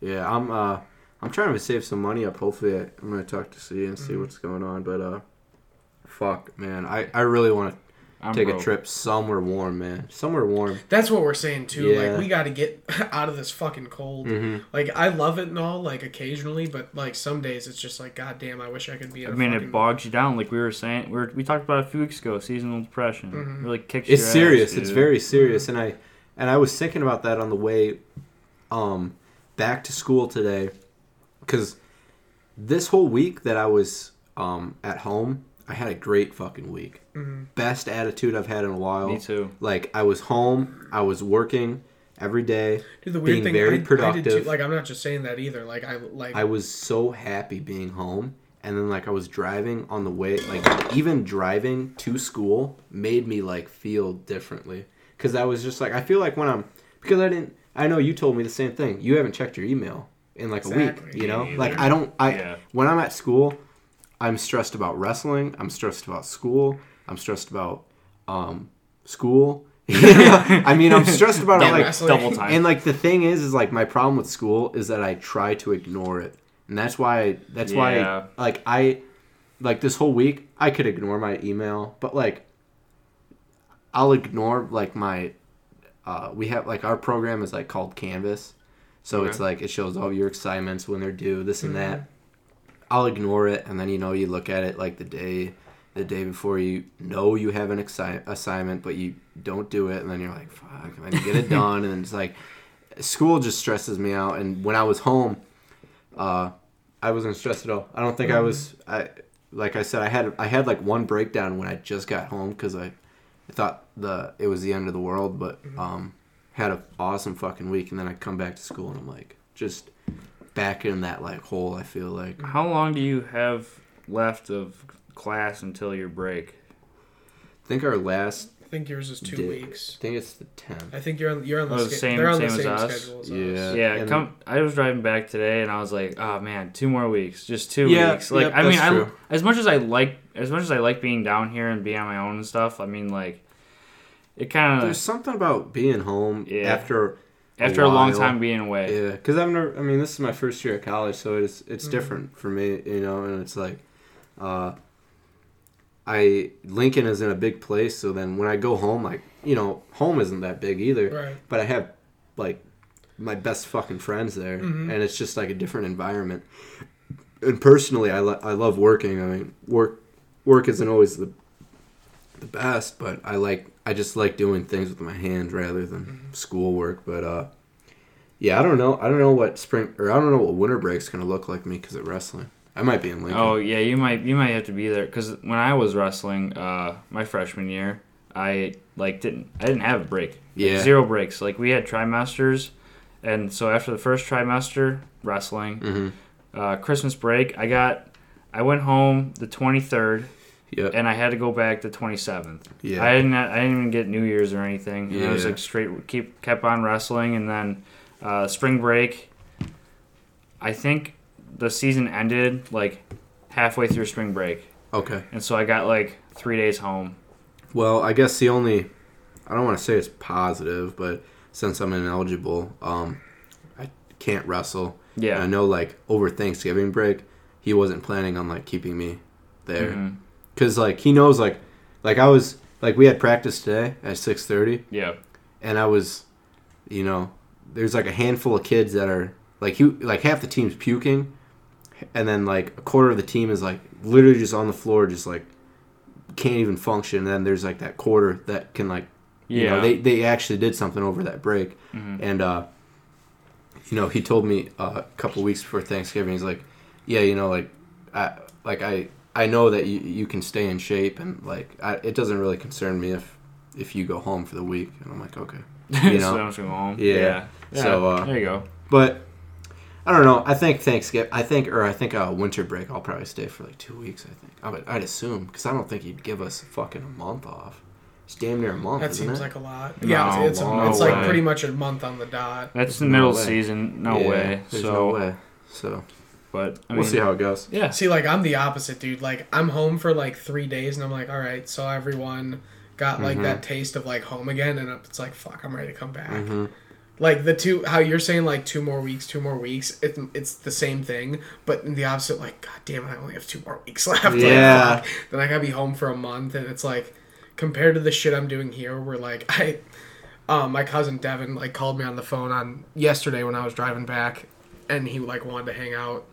Yeah, I'm uh, I'm trying to save some money up. Hopefully, I, I'm gonna talk to C and Mm-hmm. see what's going on. But uh, fuck, man, I I really want to I'm take a trip somewhere warm, man. Somewhere warm. That's what we're saying too. Yeah. Like we got to get [laughs] out of this fucking cold. Mm-hmm. Like I love it and all, like occasionally, but like some days it's just like, god damn, I wish I could be. In I a mean, fucking... it bogs you down. Like we were saying, we were, we talked about a few weeks ago. Seasonal depression Mm-hmm. really kicks. It's your ass, serious. it's very serious, and I and I was thinking about that on the way um back to school today because this whole week that I was um at home, I had a great fucking week. Best attitude I've had in a while. Me too. Like I was home, I was working every day, Dude, the weird being thing, very I, I did productive. too. Like I'm not just saying that either. Like I like. I was so happy being home. And then like I was driving on the way, like even driving to school made me like feel differently. Cause I was just like I feel like when I'm because I didn't I know you told me the same thing. You haven't checked your email in like a week, Exactly. you know? Me Like. I don't I Yeah. when I'm at school, I'm stressed about wrestling, I'm stressed about school, I'm stressed about um school. [laughs] I mean, I'm stressed about it like wrestling. Double time. and like the thing is, is like my problem with school is that I try to ignore it, and that's why that's Yeah. why like I like this whole week I could ignore my email, but like I'll ignore like my uh, we have like our program is like called Canvas, so it's like it shows all your assignments when they're due, this and that. I'll ignore it, and then you know you look at it like the day the day before you know you have an assi- assignment, but you don't do it, and then you're like, fuck, and then you get it [laughs] done, and it's like school just stresses me out. And when I was home, uh, I wasn't stressed at all. I don't think I was. I like I said, I had I had like one breakdown when I just got home because I, I thought the it was the end of the world, but um, had an awesome fucking week, and then I come back to school and I'm like just back in that like hole. I feel like How long do you have left of class until your break? I think our last think yours is two day- weeks. I think it's the tenth. I think you're on you're on the, Oh, sch- same- they're on same the as same us? as Yeah. us. Yeah, and come. I was driving back today, and I was like, "Oh man, two more weeks, just two Yeah, weeks." Like, yep, I mean, I as much as I like, as much as I like being down here and being on my own and stuff. I mean, like, it kind of There's something about being home Yeah. after after a, long time being away. Yeah, because I've never. I mean, this is my first year at college, so it's it's Mhm. different for me, you know. And it's like, uh, I Lincoln is in a big place, so then when I go home, like you know, home isn't that big either, Right. but I have like my best fucking friends there, Mhm. and it's just like a different environment. And personally, I lo- I love working. I mean, work work isn't always the the best, but I like I just like doing things with my hands rather than Mhm. schoolwork. But uh, yeah, I don't know. I don't know what spring or I don't know what winter break's gonna look like me because of wrestling. I might be in Lincoln. Oh yeah, you might you might have to be there because when I was wrestling, uh, my freshman year, I like didn't I didn't have a break. Like, Yeah. zero breaks. Like we had trimesters, and so after the first trimester wrestling, Mm-hmm. uh, Christmas break, I got I went home the twenty third, Yep. and I had to go back the twenty seventh. Yeah. I didn't I didn't even get New Year's or anything. And I was Yeah. like straight keep kept on wrestling, and then uh, spring break. I think the season ended like halfway through spring break, okay. and so I got like three days home. Well, I guess the only I don't want to say it's positive, but since I'm ineligible, um, I can't wrestle. And I know like over Thanksgiving break, he wasn't planning on like keeping me there. Mhm. Cause like he knows like like I was like we had practice today at six thirty, Yeah. and I was, you know, there's like a handful of kids that are like he like half the team's puking, and then like a quarter of the team is like literally just on the floor, just like can't even function. And then there's like that quarter that can like you Yeah. know, they they actually did something over that break, Mhm. and uh, you know he told me uh, a couple weeks before Thanksgiving, he's like, yeah, you know, like I like I I know that you you can stay in shape, and like I, it doesn't really concern me if if you go home for the week, and I'm like okay, [laughs] you so I'm just going home. Yeah. Yeah. Yeah, So, uh, there you go. but. I don't know. I think Thanksgiving. I think, or I think uh, winter break. I'll probably stay for like two weeks. I think. I would, I'd assume because I don't think he'd give us fucking a month off. It's damn near a month. That isn't seems it? like a lot. No, yeah, it's, it's, no a, it's like pretty much a month on the dot. That's the no middle way. season. No Yeah, way. There's so, no way. So but I we'll see how it goes. Yeah. See, like I'm the opposite, dude. Like I'm home for like three days, and I'm like, all right, so everyone got like Mhm. that taste of like home again, and it's like, fuck, I'm ready to come back. hmm Like the two, how you're saying like two more weeks, two more weeks. It, it's the same thing, but in the opposite. Like, god damn it, I only have two more weeks [laughs] left. Like, Yeah. fuck. Then I gotta be home for a month, and it's like compared to the shit I'm doing here, where like [laughs] I, um, my cousin Devin like called me on the phone on yesterday when I was driving back, and he like wanted to hang out.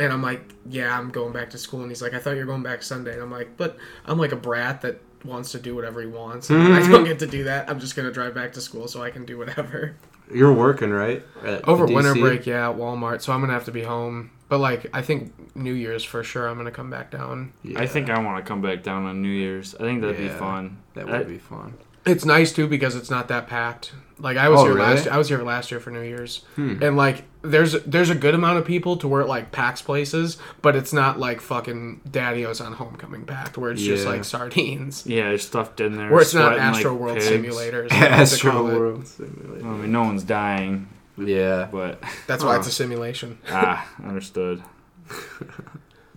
And I'm like, yeah, I'm going back to school. And he's like, I thought you were going back Sunday. And I'm like, but I'm like a brat that wants to do whatever he wants. And I don't mm-hmm. get to do that. I'm just going to drive back to school so I can do whatever. You're working right At Over winter break, yeah, at Walmart. So I'm going to have to be home. But like, I think New Year's for sure, I'm going to come back down. Yeah, I think I want to come back down on New Year's. I think that'd be Yeah. fun. that I- would be fun. It's nice too because it's not that packed. Like I was Oh, here really? last. I was here last year for New Year's, Hmm. and like there's there's a good amount of people to where it like packs places, but it's not like fucking Daddy-O's on homecoming packed where it's just like sardines. [laughs] Yeah, it's stuffed in there. Where it's not Astro like World pigs. simulators. [laughs] Astro. World Simulator. I mean, no one's dying, Yeah. but That's why Huh. it's a simulation. ah, understood.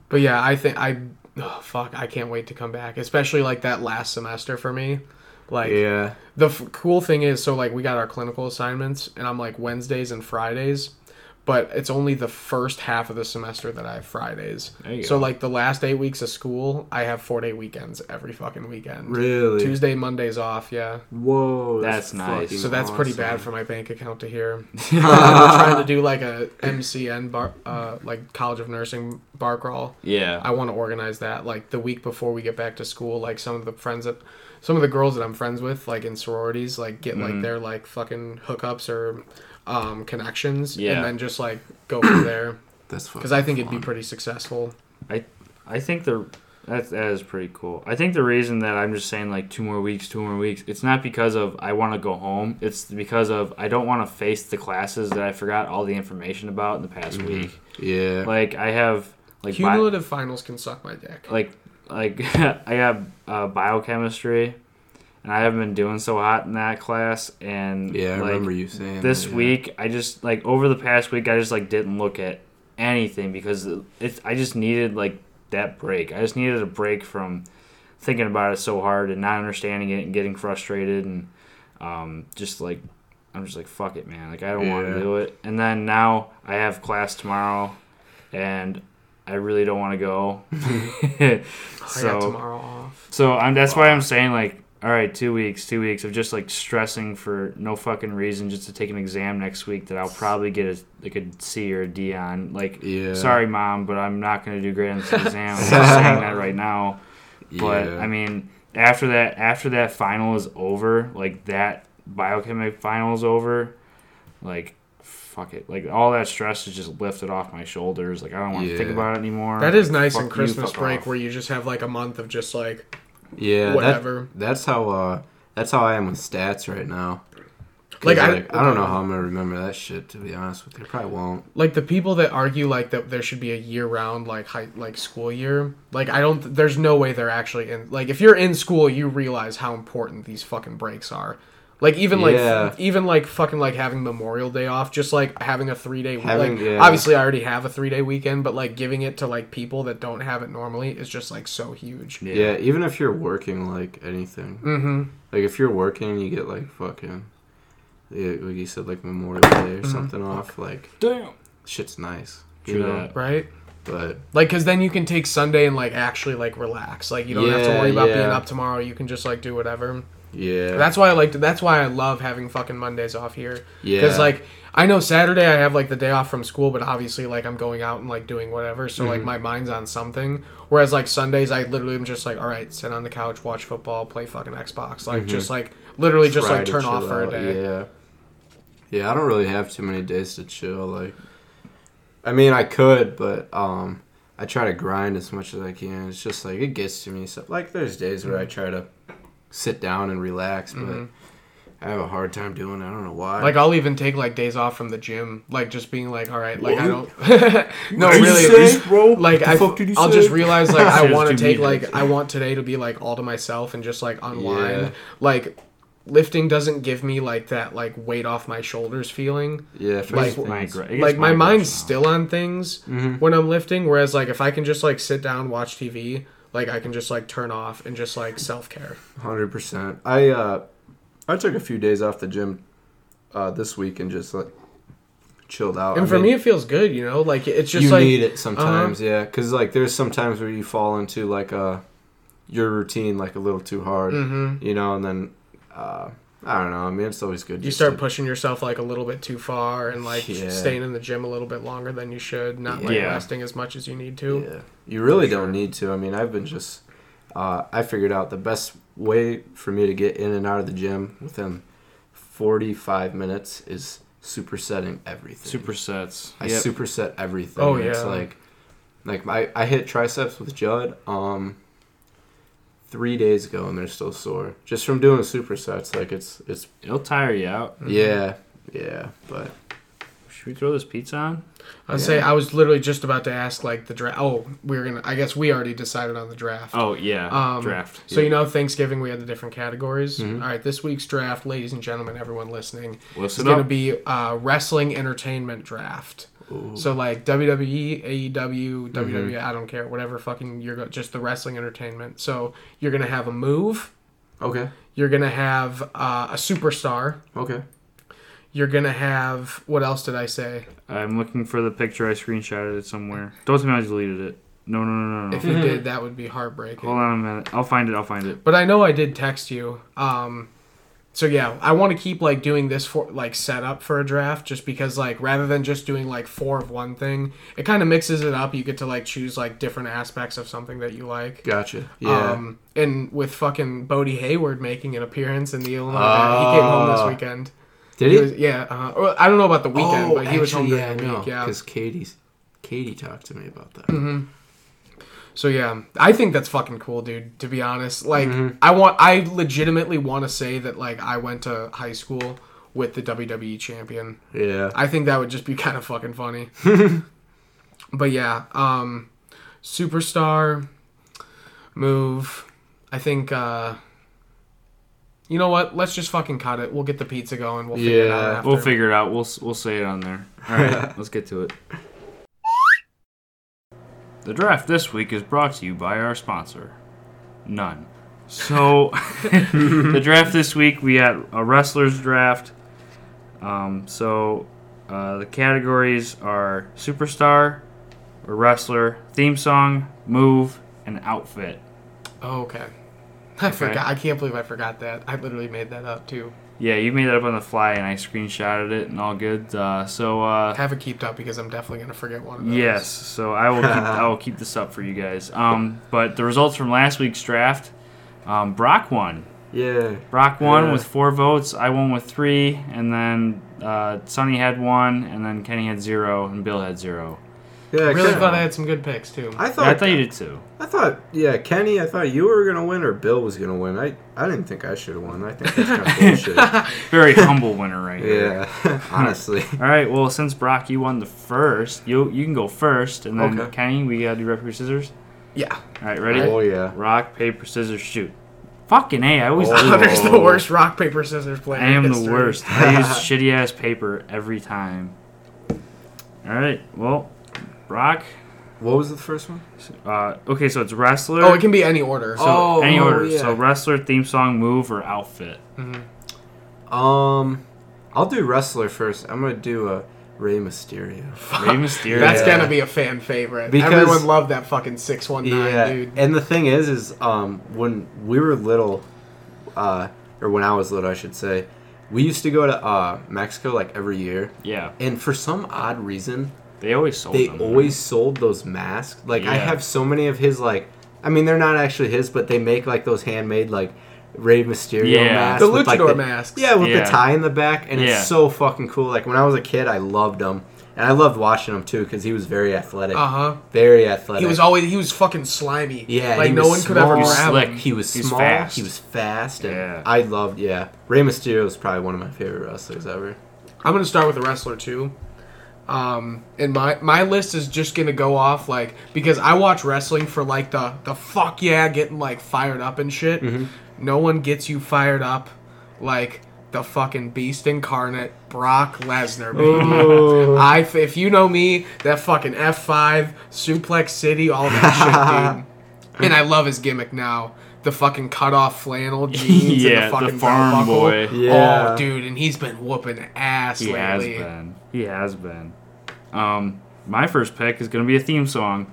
But yeah, I think I oh, fuck, I can't wait to come back, especially like that last semester for me. Like Yeah. the f- cool thing is, so like we got our clinical assignments, and I'm like Wednesdays and Fridays, but it's only the first half of the semester that I have Fridays. So go. like the last eight weeks of school, I have four day weekends every fucking weekend. Really. Tuesday, Mondays off, yeah. Whoa. That's nice. So that's pretty bad for my bank account to hear. [laughs] I'm trying to do like a MCN bar, uh, like College of Nursing bar crawl. Yeah. I want to organize that like the week before we get back to school. Like some of the friends that, some of the girls that I'm friends with, like in sororities, like get like Mhm. their like fucking hookups or um, connections, Yeah. and then just like go from there. [clears throat] That's Because I think it'd be pretty successful. I I think the that that is pretty cool. I think the reason that I'm just saying like two more weeks, two more weeks, it's not because of I want to go home. It's because of I don't want to face the classes that I forgot all the information about in the past Mhm. week. Yeah. Like I have like bi- Cumulative finals can suck my dick. like like [laughs] I got uh, biochemistry, and I haven't been doing so hot in that class. And yeah, I like, remember you saying this that, yeah. week I just like over the past week I just like didn't look at anything because it's I just needed like that break. I just needed a break from thinking about it so hard and not understanding it and getting frustrated and um, just like I'm just like fuck it, man. Like I don't want to do it. And then now I have class tomorrow, and I really don't want to go. [laughs] [laughs] I got so tomorrow off. so I'm that's why I'm saying like. All right, two weeks, two weeks of just like stressing for no fucking reason, just to take an exam next week that I'll probably get a like a C or a D on. Like, Yeah. sorry, mom, but I'm not gonna do great on this exam. I'm just saying that right now. [laughs] But Yeah. I mean, after that, after that final is over, like that biochemic final is over, like fuck it, like all that stress is just lifted off my shoulders. Like I don't want to think about it anymore. That is Like, nice in Christmas fuck break off. where you just have like a month of just like yeah, that- whatever. that's how uh, that's how I am with stats right now. Like, Like, I- I, don't know how I'm gonna remember that shit. To be honest with you, I probably won't. like the people that argue like that there should be a year round like high, like school year like i don't there's no way they're actually in like if you're in school you realize how important these fucking breaks are like even like Yeah. even like fucking like having memorial day off just like having a three day Having- like yeah. obviously i already have a three day weekend but like giving it to like people that don't have it normally is just like so huge Yeah. Yeah. even if you're working like anything, mm-hmm like if you're working, you get like fucking, like you said, like Memorial Day or Mm-hmm. something off. Like Damn. shit's nice, True you know. that. right But like because then you can take sunday and like actually like relax like you don't have to Yeah, worry about being up tomorrow you can just like do whatever yeah, That's why I like. That's why I love having fucking Mondays off here. yeah, Because like I know Saturday I have like the day off from school, but obviously like I'm going out and like doing whatever, so Mm-hmm. like my mind's on something. Whereas like Sundays I literally am just like, all right, sit on the couch, watch football, play fucking Xbox, like just like literally just try like to turn off chill for a out, day. Yeah, yeah. I don't really have too many days to chill. Like, I mean, I could, but um, I try to grind as much as I can. It's just like it gets to me. So like, there's days where I Mm-hmm. try to sit down and relax, but I have a hard time doing it. I don't know why. Like I'll even take like days off from the gym, like just being like, all right, like I don't. [laughs] no, What really, say, bro? like I, fuck did you I'll say? just realize like [laughs] I want to to take like I want today to be like all to myself and just like unwind. Yeah. Like lifting doesn't give me like that like weight off my shoulders feeling. yeah, like- My things. gra- it gets Like my mind's aggression still on things Mm-hmm. when I'm lifting, whereas like if I can just like sit down watch TV, like I can just like turn off and just like self care. Hundred percent. I uh, I took a few days off the gym uh, this week and just like chilled out. And I for mean, me, it feels good. You know, like it's just you like uh-huh. need it sometimes, yeah. Because like there's sometimes where you fall into like uh your routine like a little too hard, Mhm. you know, and then uh, I don't know. I mean, it's always good. you start to- pushing yourself like a little bit too far and like Yeah. staying in the gym a little bit longer than you should, not like Yeah. resting as much as you need to. Yeah, you really don't need to. I mean, I've been just. Uh, I figured out the best way for me to get in and out of the gym within 45 minutes is supersetting everything. Supersets. I Yep. superset everything. Oh, It's yeah. like like I, I hit triceps with Judd um three days ago and they're still sore. Just from doing supersets. Like it's it's It'll tire you out. yeah. Yeah. But Should we throw this pizza on? I'd say I was literally just about to ask like the draft. Oh, we are gonna. I guess we already decided on the draft. Oh yeah, Um, draft. So you know, Thanksgiving we had the different categories. Mhm. All right, this week's draft, ladies and gentlemen, everyone listening, Listen is Listen going to be uh, wrestling entertainment draft. Ooh, So like WWE, AEW, Mm-hmm. WWE, I don't care, whatever fucking you're go- just the wrestling entertainment. So you're gonna have a move. okay. You're gonna have uh, a superstar. Okay. You're gonna have what else did I say? I'm looking for the picture. I screenshotted it somewhere. Don't tell me I deleted it. No, no, no, no, no. If you [laughs] did, that would be heartbreaking. Hold on a minute. I'll find it. I'll find it. But I know I did text you. Um, so yeah, I want to keep like doing this for like setup for a draft, just because like rather than just doing like four of one thing, it kind of mixes it up. You get to like choose like different aspects of something that you like. Gotcha. Yeah. Um, and with fucking Bodhi Hayward making an appearance in the Illinois, bat, he came home this Oh. weekend. Did He he? was, yeah, uh, I don't know about the weekend, but he was home actually, during yeah, the no, week. Yeah. Because Katie's Katie talked to me about that. Mm-hmm. So yeah, I think that's fucking cool, dude. To be honest, like Mm-hmm. I want, I legitimately want to say that like I went to high school with the WWE champion. Yeah. I think that would just be [laughs] kind of fucking funny. [laughs] but yeah, um, superstar move. I think. uh You know what? Let's just fucking cut it. We'll get the pizza going. We'll figure it out Yeah, after. We'll figure it out. We'll we'll say it on there. All right, [laughs] let's get to it. The draft this week is brought to you by our sponsor, None. So, [laughs] the draft this week we had a wrestlers draft. Um, so uh, the categories are superstar, or wrestler, theme song, move, and outfit. Oh, okay. I forgot. I can't believe I forgot that. I literally made that up too. Yeah, you made that up on the fly, and I screenshotted it and all good. Uh, so uh, I have it kept up because I'm definitely gonna forget one of those. Yes, so I will keep, [laughs] I will keep this up for you guys. Um, but the results from last week's draft, um, Brock won. Yeah. Brock won Yeah. with four votes. I won with three, and then uh, Sonny had one, and then Kenny had zero, and Bill had zero. Yeah. I really Ken- thought I had some good picks too. I Yeah, thought. I thought you did too. I thought. Yeah, Kenny. I thought you were gonna win or Bill was gonna win. I. I didn't think I should have won. I think that's kind of [laughs] bullshit. Very humble winner right here. Yeah. [laughs] Honestly. [laughs] All right. Well, since Brock, you won the first, you you can go first, and then Okay. Kenny, we gotta do rock paper scissors. yeah. All right, ready? Oh yeah. Rock paper scissors shoot. Fucking a! I always Oh. do Hunter's the worst rock paper scissors player. I am in the history. worst. I use shitty ass paper every time. All right. Well, Brock. What was the first one? Uh, okay, so it's wrestler. Oh, it can be any order. So Oh, any oh, order. yeah. So wrestler, theme song, move, or outfit. Um, I'll do wrestler first. I'm gonna do a Rey Mysterio. Rey [laughs] Mysterio. that's Yeah. gonna be a fan favorite. Because- Everyone loved that fucking six one nine Yeah, dude. and the thing is, is um, when we were little, uh, or when I was little, I should say, we used to go to uh, Mexico like every year, Yeah, and for some odd reason, they always sold they them. always sold those masks. Like I have so many of his like, I mean, they're not actually his, but they make like those handmade like Rey Mysterio Yeah. masks, The with, like, luchador the- masks. Yeah, with Yeah. the tie in the back, and Yeah. it's so fucking cool. Like when I was a kid, I loved them, and I loved watching him too because he was very athletic, Uh huh. very athletic. He was always he was fucking slimy. Yeah, like he no was one could small. ever He was grab him. He was He's small. fast. He was fast, and Yeah. I loved. Yeah, Rey Mysterio is probably one of my favorite wrestlers ever. I'm gonna start with a wrestler too. Um, and my my list is just gonna go off like because I watch wrestling for like the the fuck yeah, getting like fired up and shit. Mm-hmm. No one gets you fired up like the fucking beast incarnate Brock Lesnar, baby. I if you know me, that fucking F5 Suplex City, all that shit, dude. [laughs] And I love his gimmick now. The fucking cut off flannel [laughs] jeans Yeah, and the the fucking farm belt boy. Yeah. Oh, dude, and he's been whooping ass He has been. He has been. Um, my first pick is gonna be a theme song.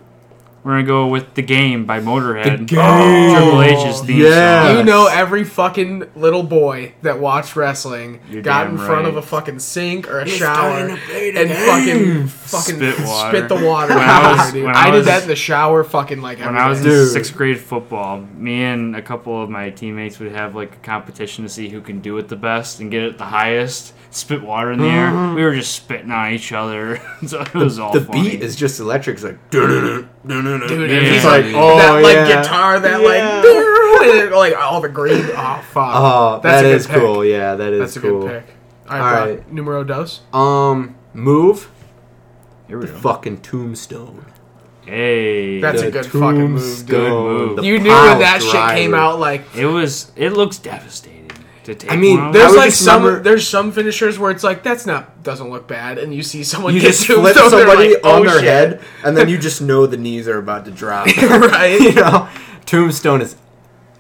We're gonna go with "The Game" by Motorhead. The Game. Oh! Triple H's theme yeah. song. You know, every fucking little boy that watched wrestling You're got damn in front right. of a fucking sink or a He's shower starting to play the and game. fucking fucking Spit water. spit the water. When I out was- there, when I, I did that in the shower, fucking like When every I was day. in Dude. sixth grade football, me and a couple of my teammates would have like a competition to see who can do it the best and get it the highest. Spit water in the air. Uh-huh. We were just spitting on each other. [laughs] so it was all the funny. beat is just electric. It's like [laughs] dude, dude, Yeah. and he's It's like, like, oh, that like yeah. guitar, that Yeah. [laughs] like, like all the green. Oh fuck, Oh, That's that a good is pick. cool. Yeah, that is that's a cool. good pick. All right, All Brock, right. numero dos. Um, move Here we the go. fucking tombstone. Hey, That's a good fucking move, dude. Good move. the You knew when that shit came out, like it was. It looks devastating to take. I mean, one There's I like some remember- there's some finishers where it's like that's not doesn't look bad, and you see someone You get just flip tombstone, somebody like, on oh, their shit. head, and then you [laughs] just know the knees are about to drop. [laughs] right? you know, tombstone is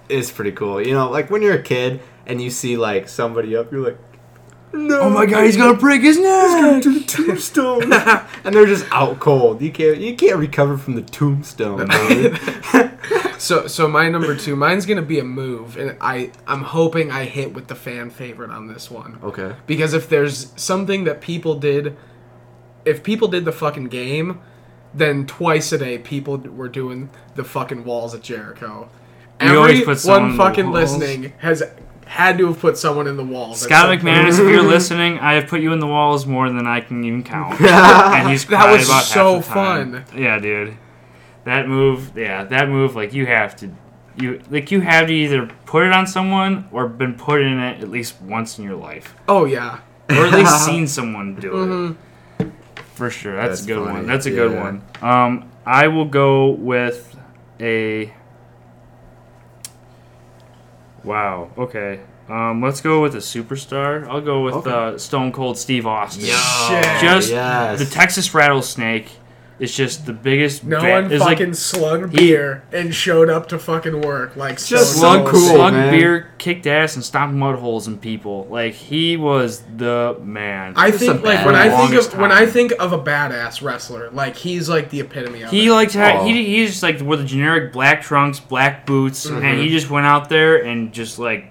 is pretty cool. You know, like when you're a kid and you see like somebody up, you're like, no, Oh my god, he's gonna break his neck. to the tombstone, [laughs] and they're just out cold. You can't you can't recover from the tombstone. [laughs] dude. [laughs] So so my number two, mine's gonna be a move, and I I'm hoping I hit with the fan favorite on this one okay. because if there's something that people did, if people did the fucking game, then twice a day people were doing the fucking walls at Jericho. You always put someone Everyone in the fucking walls. listening has had to have put someone in the walls. Scott some point. McManus, if you're [laughs] listening, I have put you in the walls more than I can even count. [laughs] and he's That was about so half the time. fun. Yeah, dude. That move, yeah, that move, like you have to, you like you have to either put it on someone or been put in it at least once in your life, Oh yeah. or at least [laughs] seen someone do Mm-hmm. it. For sure, that's, That's a good funny, one. That's a good one. Um, I will go with a. Wow. Okay. Um, let's go with a superstar. I'll go with Okay. uh, Stone Cold Steve Austin. Shit. Just yes. the Texas Rattlesnake. It's just the biggest. No ba- one it's like fucking slugged he- beer and showed up to fucking work like Just so slug cool, slug man. beer, kicked ass, and stomped mud holes in people. Like he was the man. I Just think like when I think longest of when I think of a badass wrestler, like he's like the epitome of He it. liked to Oh. he he's just like wore the generic black trunks, black boots, Mm-hmm. and he just went out there and just like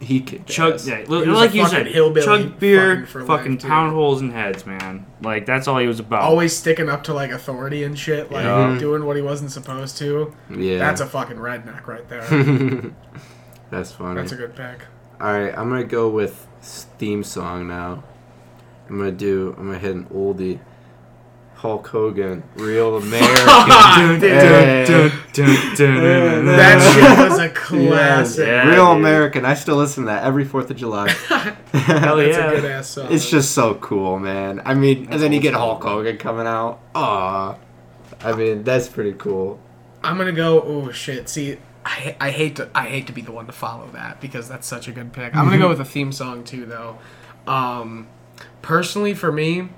He kicked chug, ass. yeah, He was like a you fucking said, hillbilly chug beer, fucking for fucking life, dude. pound holes in heads, man. Like that's all he was about. always sticking up to like authority and shit, like Yeah. doing what he wasn't supposed to. Yeah. That's a fucking redneck right there. That's funny. That's a good pick. All right, I'm gonna go with s- theme song now. I'm gonna do. I'm gonna hit an oldie. Hulk Hogan, Real American. Dude, Hey. That shit was a classic. Yeah, Real dude. American. I still listen to that every Fourth of July. [laughs] Hell That's yeah. a good ass song. It's just so cool, man. I mean, That's and then you get. Hulk Hogan coming out. Aw. I mean, that's pretty cool. I'm gonna go. Oh shit! See, I, I hate to I hate to be the one to follow that because that's such a good pick. I'm gonna go with a theme song too, though. Um, personally, for me,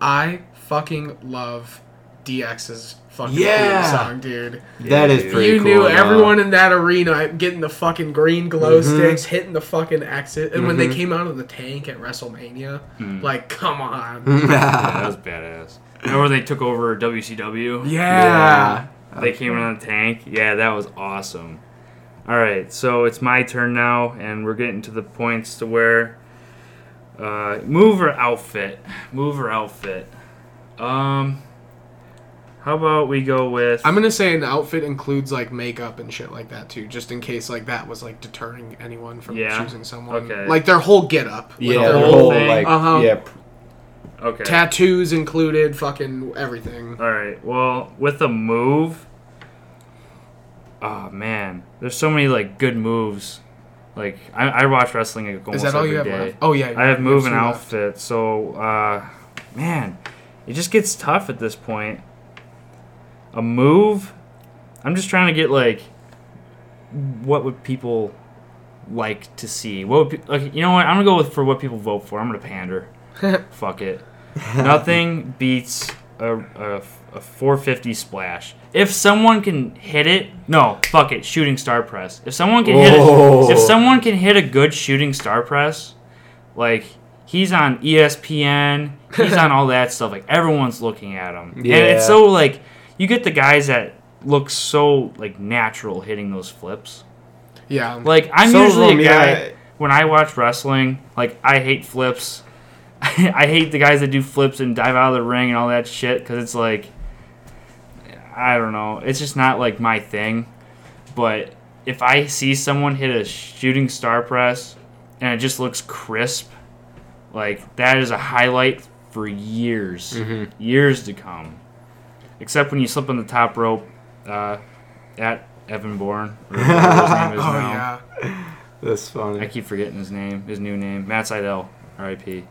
I fucking love DX's fucking Yeah. theme song, dude. that is dude. pretty you cool. knew though. everyone in that arena getting the fucking green glow Mhm. sticks, hitting the fucking exit, and when they Mhm. came out of the tank at WrestleMania, Mm. like, come on, [laughs] Yeah, that was badass. Remember when they took over WCW? yeah. They came out of the tank. Yeah, that was awesome. All right, so it's my turn now, and we're getting to the points to where uh, move or outfit, move or outfit. Um, how about we go with? I'm gonna say an outfit includes like makeup and shit like that too, just in case like that was like deterring anyone from Yeah. choosing someone. Okay. Like their whole get up. Yeah, the the whole whole thing? like Uh-huh. yeah. p- okay. tattoos included, fucking everything. All right. Well, with a move, oh man, there's so many like good moves. Like I, I watch wrestling like, almost Is that all every you have day. left? Oh yeah, I have move and two left. outfit. So, uh, man, it just gets tough at this point. A move, I'm just trying to get like, what would people like to see? What would pe- like? You know what? I'm gonna go with for what people vote for. I'm gonna pander. [laughs] Fuck it. Nothing beats a, a, a 450 splash. If someone can hit it, no, fuck it, shooting star press. If someone can hit Oh. it, if someone can hit a good shooting star press, like he's on ESPN, he's [laughs] on all that stuff. Like everyone's looking at him, and it's so like you get the guys that look so like natural hitting those flips. Yeah. Like I'm Some of usually them, a guy yeah. when I watch wrestling. Like I hate flips. [laughs] I hate the guys that do flips and dive out of the ring and all that shit because it's like I don't know. It's just not like my thing. But if I see someone hit a shooting star press and it just looks crisp, like that is a highlight for years, Mhm. years to come. Except when you slip on the top rope uh, at Evan Bourne. Or [laughs] his name is oh now. yeah. That's funny. I keep forgetting his name, his new name, Matt Sydal, R.I.P.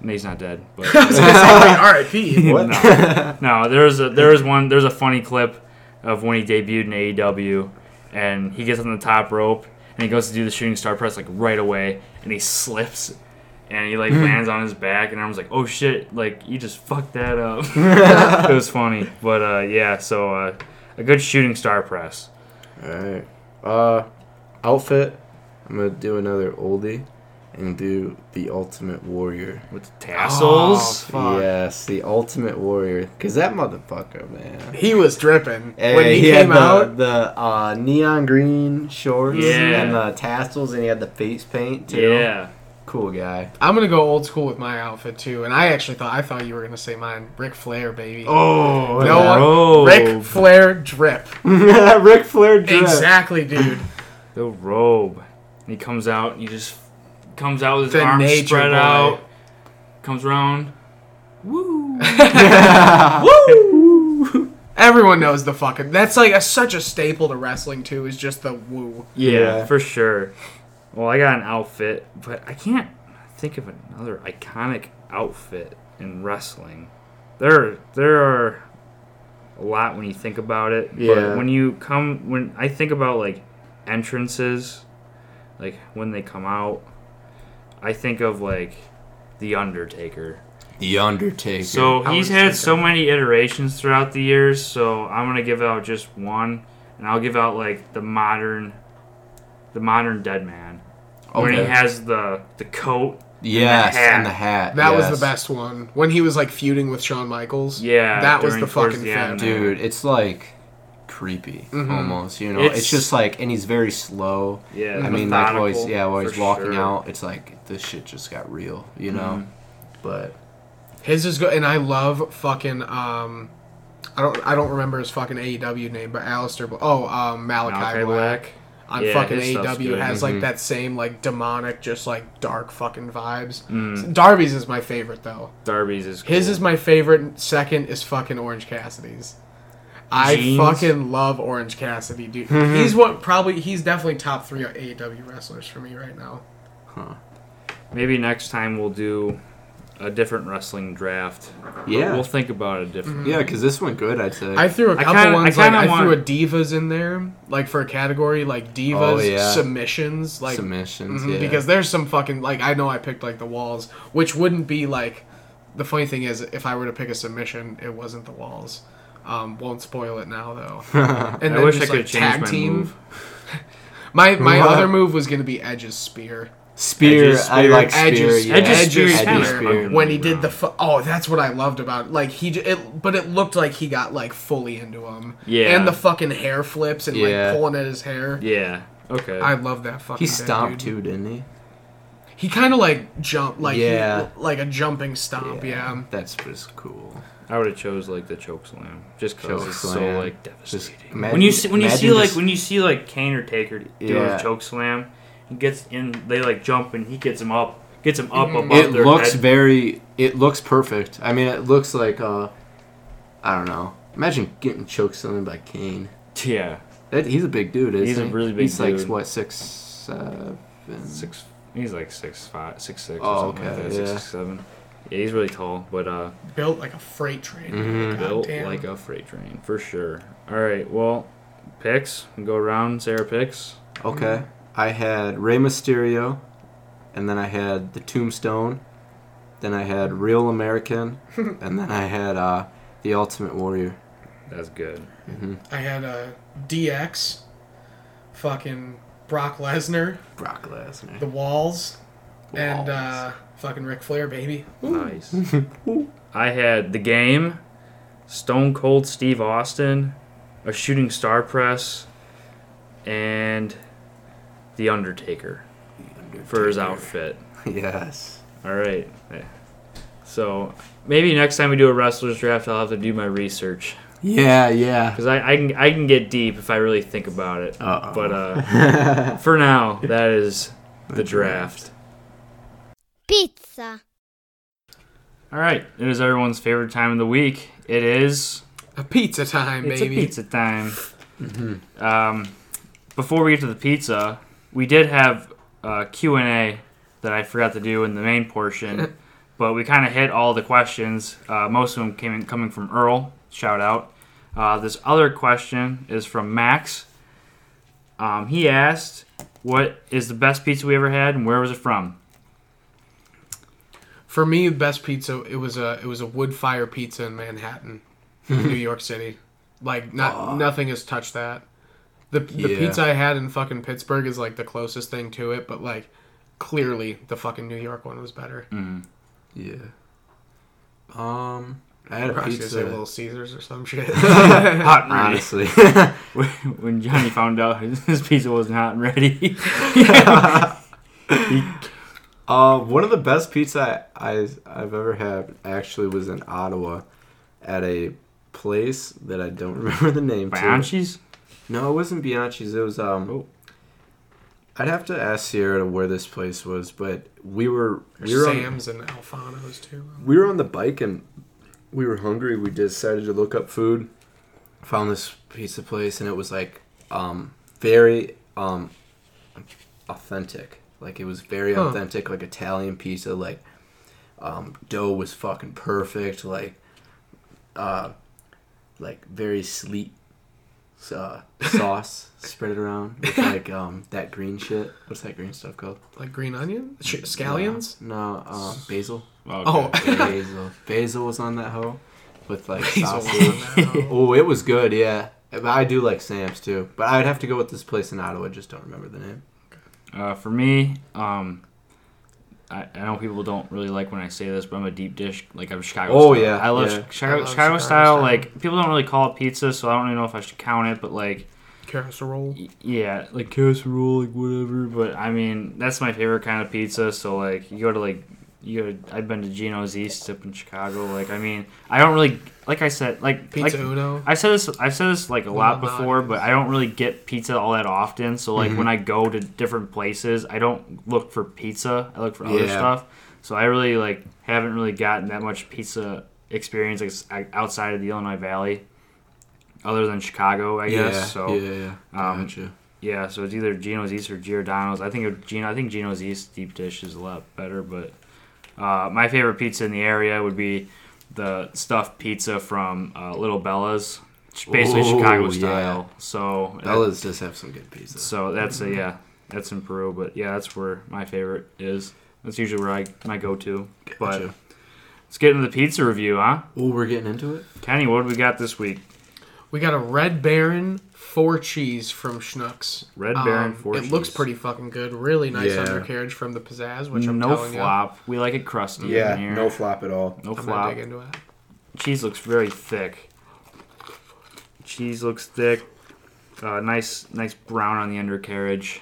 And he's not dead, but [laughs] R.I.P. [laughs] What? no, no. There was a there was one there's a funny clip of when he debuted in AEW, and he gets on the top rope and he goes to do the shooting star press like right away, and he slips, and he like lands on his back, and I was like, oh shit, like you just fucked that up. [laughs] it was funny, but uh, yeah, so uh, a good shooting star press. Alright. Uh outfit. I'm gonna do another oldie and do the Ultimate Warrior. with tassels. Fuck. Yes, the Ultimate Warrior. Cause that motherfucker, man. He was dripping Hey, when he, he came had the, out. the uh, neon green shorts Yeah. and the tassels, and he had the face paint too. yeah. Cool guy. I'm gonna go old school with my outfit too, and I actually thought I thought you were gonna say mine, Ric Flair, baby. Oh, no one, robe. Ric Flair drip. [laughs] Ric Flair drip. Exactly, dude. the robe. And he comes out and he just comes out with his The arms spread boy. out. Comes around. Woo. [laughs] woo. [laughs] Everyone knows the fucking. That's like a, such a staple to wrestling too. Is just the woo. Yeah, Yeah. for sure. Well, I got an outfit, but I can't think of another iconic outfit in wrestling. There, there are a lot when you think about it. Yeah. But when you come, when I think about like entrances, like when they come out, I think of like the Undertaker. The Undertaker. So he's had so many iterations throughout the years. So I'm gonna give out just one, and I'll give out like the modern, the modern Dead Man when he Okay. has the the coat. yes, hat. and the hat. That was yes. the best one when he was like feuding with Shawn Michaels. Yeah, that was during- the towards fucking the end, fat dude. It's like creepy Mhm. almost. You know, It's- it's, just like, and he's very slow. Yeah, I mean, like while he's methodical, yeah, while he's for walking sure. out, it's like this shit just got real. You know, Mhm. but His is good, and I love fucking. Um, I don't. I don't remember his fucking AEW name, but Aleister. Bla- Oh, um, Malachi, Malachi Black. Black. On Yeah, fucking AEW has Mhm. like that same like demonic, just like dark fucking vibes. Mm, Darby's is my favorite though. Darby's is cool. His is my favorite. Second is fucking Orange Cassidy's. I fucking love Orange Cassidy, dude. he's what probably he's definitely top three AEW wrestlers for me right now. Huh. Maybe next time we'll do a different wrestling draft. Yeah. we'll think about it different. yeah, because this went good. I'd say. I threw a couple kinda- I ones like kinda I threw a divas in there, like for a category like divas Oh, yeah. submissions, like submissions. mhm, yeah. because there's some fucking like I know I picked like the walls, which wouldn't be like. The funny thing is, if I were to pick a submission, it wasn't the walls. Um, won't spoil it now though. [laughs] And I then wish I could like, change tag my team. move. [laughs] My my What? [laughs] other move was gonna be Edge's spear. Spear, Edge's I like spear. Edge's, yeah. Edge's Edge's, spear is spear, spear. when he did the fu- oh that's what I loved about it. like he j- it but it looked like he got like fully into him Yeah. and the fucking hair flips and Yeah. like pulling at his hair Yeah. Okay. I love that fucking He stomped dude. too, didn't he? he kind of like jumped like Yeah. he, like a jumping stomp yeah, That's just cool. I would have chose like the choke slam, just because Choke it's so slam. like Just devastating. imagine- when you see when you see imagine like when you see like Kane or Taker do Yeah. a choke slam, he gets in. They like jump and he gets him up, gets him up Mhm. above It their looks head. very. It looks perfect. I mean, it looks like. uh I don't know. Imagine getting choked something by Kane. yeah, That, he's a big dude. Isn't He's a really big He's like what six, seven. six. He's like six five, six six Oh, or something like okay, that. Yeah. six, seven. Yeah, he's really tall, but uh, built like a freight train Mhm. Built damn. like a freight train for sure. All right, well, picks. We go around. Sarah picks. Okay. I had Rey Mysterio, and then I had the Tombstone, then I had Real American, [laughs] and then I had uh, the Ultimate Warrior. That's good. hmm I had a DX fucking Brock Lesnar Brock Lesnar. the walls, and uh fucking Ric Flair baby Nice. [laughs] I had the game, Stone Cold Steve Austin, a shooting star press, and the Undertaker for his outfit. [laughs] Yes. All right. So maybe next time we do a wrestlers draft, I'll have to do my research Yeah, yeah. because I, I can I can get deep if I really think about it. Uh-oh. But uh, [laughs] for now, that is the draft. Pizza. All right. It is everyone's favorite time of the week. It is. a pizza time It's baby a pizza time. Mhm. Um, before we get to the pizza, we did have Q and A that I forgot to do in the main portion, [laughs] but we kind of hit all the questions. Uh, most of them came in, coming from Earl. Shout out. Uh, this other question is from Max. Um, he asked, "What is the best pizza we ever had, and where was it from?" For me, the best pizza it was a it was a wood fire pizza in Manhattan, [laughs] New York City. Like not nothing has touched that. The the Yeah. pizza I had in fucking Pittsburgh is like the closest thing to it, but like clearly the fucking New York one was better. Yeah. Um, I had a I was gonna say pizza. Little Caesars or some shit. [laughs] Hot and [laughs] ready. Honestly. [laughs] when Johnny found out his, his pizza wasn't hot and ready. Uh, one of the best pizza I, I I've ever had actually was in Ottawa, at a place that I don't remember the name. to. No, it wasn't Bianchi's. It was um. Oh. I'd have to ask Sierra where this place was, but we were we were on, Sam's and Alfano's too. we were on the bike and we were hungry. We decided to look up food. Found this pizza place and it was like um very um authentic. Like it was very Huh. authentic, like Italian pizza. Like um, dough was fucking perfect. Like uh, like very sleek uh, [laughs] sauce spread it around with like um that green shit. What's that green stuff called? Like green onion, Sh- scallions. No, uh, basil. Oh, Basil. Basil was on that hoe with like [laughs] Basil sausage. on that. Oh, it was good. Yeah, but I do like Sam's too. But I'd have to go with this place in Ottawa. Just don't remember the name. Uh, for me, um, I, I know people don't really like when I say this, but I'm a deep dish. Like I'm Chicago. Oh, style. yeah, I love yeah. Chicago, I love Chicago, Chicago style. style. Like people don't really call it pizza, so I don't even know if I should count it. But like, Casserole. y- yeah, like casserole, like whatever. But I mean, that's my favorite kind of pizza. So like, you go to like, you I've been to Gino's East up in Chicago. Like, I mean, I don't really like I said like Pizza like, Uno. I said this. I've said this like a lot Well, not before, always. but I don't really get pizza all that often. So like when I go to different places, I don't look for pizza. I look for other Yeah. stuff. So I really like haven't really gotten that much pizza experience like, outside of the Illinois Valley, other than Chicago, I guess. yeah, so yeah, yeah. um, Gotcha. yeah, so it's either Gino's East or Giordano's. I think of Gino. I think Gino's East deep dish is a lot better, but uh, my favorite pizza in the area would be the stuffed pizza from uh, Little Bella's. Basically Ooh, Chicago yeah. style. So Bella's does have some good pizza. So that's a yeah, that's in Peru, but yeah, that's where my favorite is. That's usually where I my go to. But Gotcha. let's get into the pizza review, huh? Oh, we're getting into it. Kenny, what do we got this week? We got a Red Baron four cheese from Schnucks. Red Baron four It cheese. looks pretty fucking good. Really nice Yeah. undercarriage from the pizzazz, which I'm going to no telling flop. We like it crusty. Yeah, in here. no flop at all. no you. I'm flop. gonna dig into it. cheese looks very thick. Cheese looks thick. Uh, nice, nice brown on the undercarriage.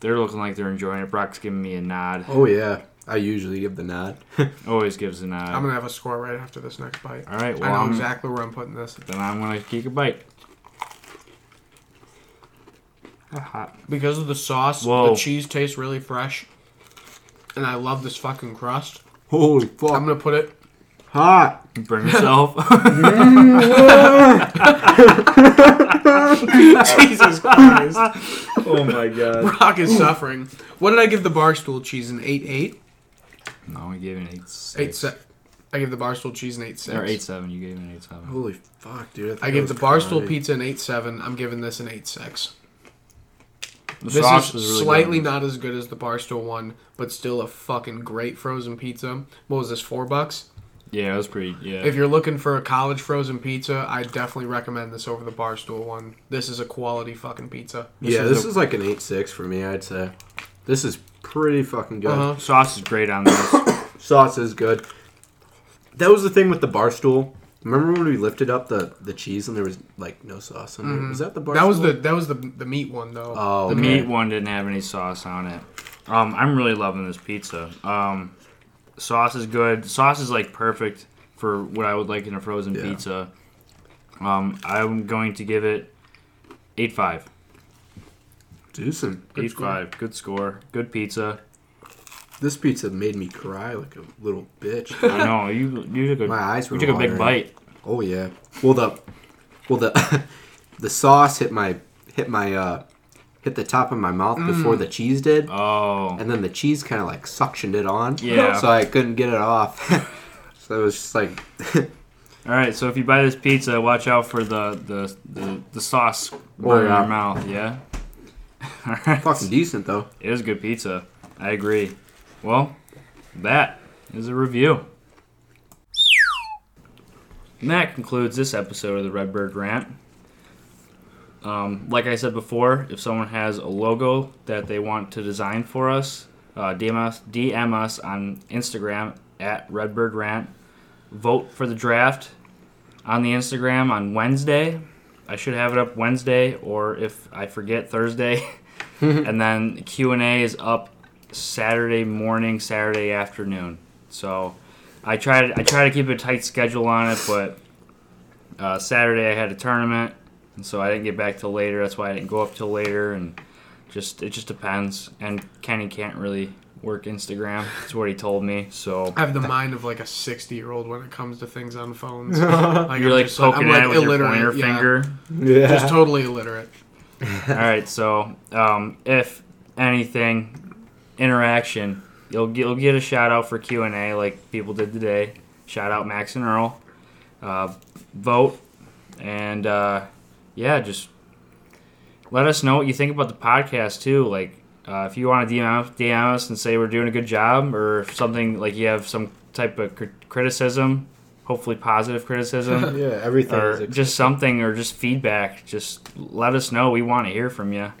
They're looking like they're enjoying it. Brock's giving me a nod. Oh yeah, I usually give the nod. [laughs] Always gives a nod. I'm gonna have a score right after this next bite. All right, well, I know I'm, exactly where I'm putting this then I'm gonna take a bite. Ah, hot. because of the sauce. Whoa. The cheese tastes really fresh, and I love this fucking crust. Holy fuck! I'm gonna put it. hot. Burn [laughs] yourself. [laughs] Jesus Christ, oh my god. Brock is suffering. What did I give the barstool cheese? An eight eight. No, we gave it an eight six. Eight se- I gave the barstool cheese an eight six. Or eight seven. You gave it an eight seven. Holy fuck, dude! I gave the barstool pizza an eight seven. I'm giving this an eight six. The This sauce is was really slightly good. not as good as the barstool one, but still a fucking great frozen pizza. What was this? Four bucks. Yeah, it was pretty. Yeah. If you're looking for a college frozen pizza, I definitely recommend this over the barstool one. This is a quality fucking pizza. yeah, is this a- is like an eight six for me. I'd say. This is pretty fucking good. Uh-huh. sauce is great on this. [coughs] Sauce is good. That was the thing with the barstool. Remember when we lifted up the, the cheese and there was like no sauce on it? Was that the barstool? Mm-hmm. That was the that was the the meat one though. Oh, The okay. meat one didn't have any sauce on it. Um, I'm really loving this pizza. Um, sauce is good. Sauce is like perfect for what I would like in a frozen Yeah. pizza. Um, I'm going to give it eight five. Decent. Good Eight score. five. Good score. Good pizza. This pizza made me cry like a little bitch. [laughs] I know you. You took a. My eyes were You took a big bite. Oh yeah. Well the well the [laughs] the sauce hit my hit my uh hit the top of my mouth Mm. before the cheese did. Oh. And then the cheese kind of like suctioned it on. Yeah. [laughs] So I couldn't get it off. so it was just like All right. So if you buy this pizza, watch out for the the the, the sauce Oh, burn in your mouth. Yeah. All right. fucking decent though. It is good pizza. I agree. Well, that is a review. And that concludes this episode of the Redbird Rant. Um, like I said before, if someone has a logo that they want to design for us, uh, DM us DM us on Instagram at Redbird Rant. Vote for the draft on the Instagram on Wednesday. I should have it up Wednesday, or if I forget Thursday. [laughs] [laughs] and then Q and A is up Saturday morning, Saturday afternoon. So I try to I try to keep a tight schedule on it, but uh, Saturday I had a tournament, and so I didn't get back till later. That's why I didn't go up till later, and just it just depends. And Kenny can't really work Instagram. That's what he told me. So I have the mind of like a 60 year old when it comes to things on phones. [laughs] like, you're I'm like just, poking I'm, at it with your pointer yeah. finger. Yeah. Just totally illiterate. [laughs] All right, so um, if anything, interaction, you'll get, you'll get a shout out for Q and A like people did today. Shout out Max and Earl. Uh, vote and uh, yeah, just let us know what you think about the podcast too. Like Uh, if you want to DM, us- DM us and say we're doing a good job, or if something like you have some type of cri- criticism, hopefully positive criticism, [laughs] Yeah, everything or just something, or just feedback, just let us know. We want to hear from you.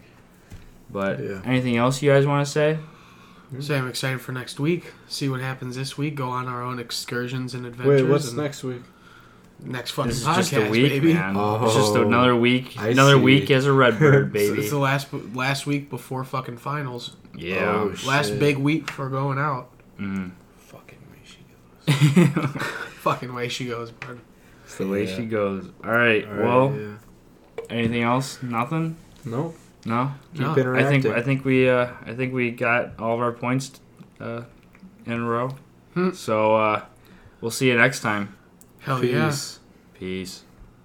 But Yeah. anything else you guys want to say? So I'm excited for next week. See what happens this week. Go on our own excursions and adventures. Wait, what's and next week? Next fucking This is podcast, just a week, baby. man. it's just Oh, another week. I another see. week as a Redbird, It's, [laughs] baby. it's the last last week before fucking finals. yeah. Oh, Last Shit. big week for going out. Mm. Fucking way she goes. [laughs] Fucking way she goes, bud. It's the way Yeah. she goes. All right. All right, well, yeah. anything else? Nothing. Nope. No. Keep No, I think I think we uh, I think we got all of our points uh, in a row. Hmm. So uh, we'll see you next time. Hell yeah. Peace. Peace.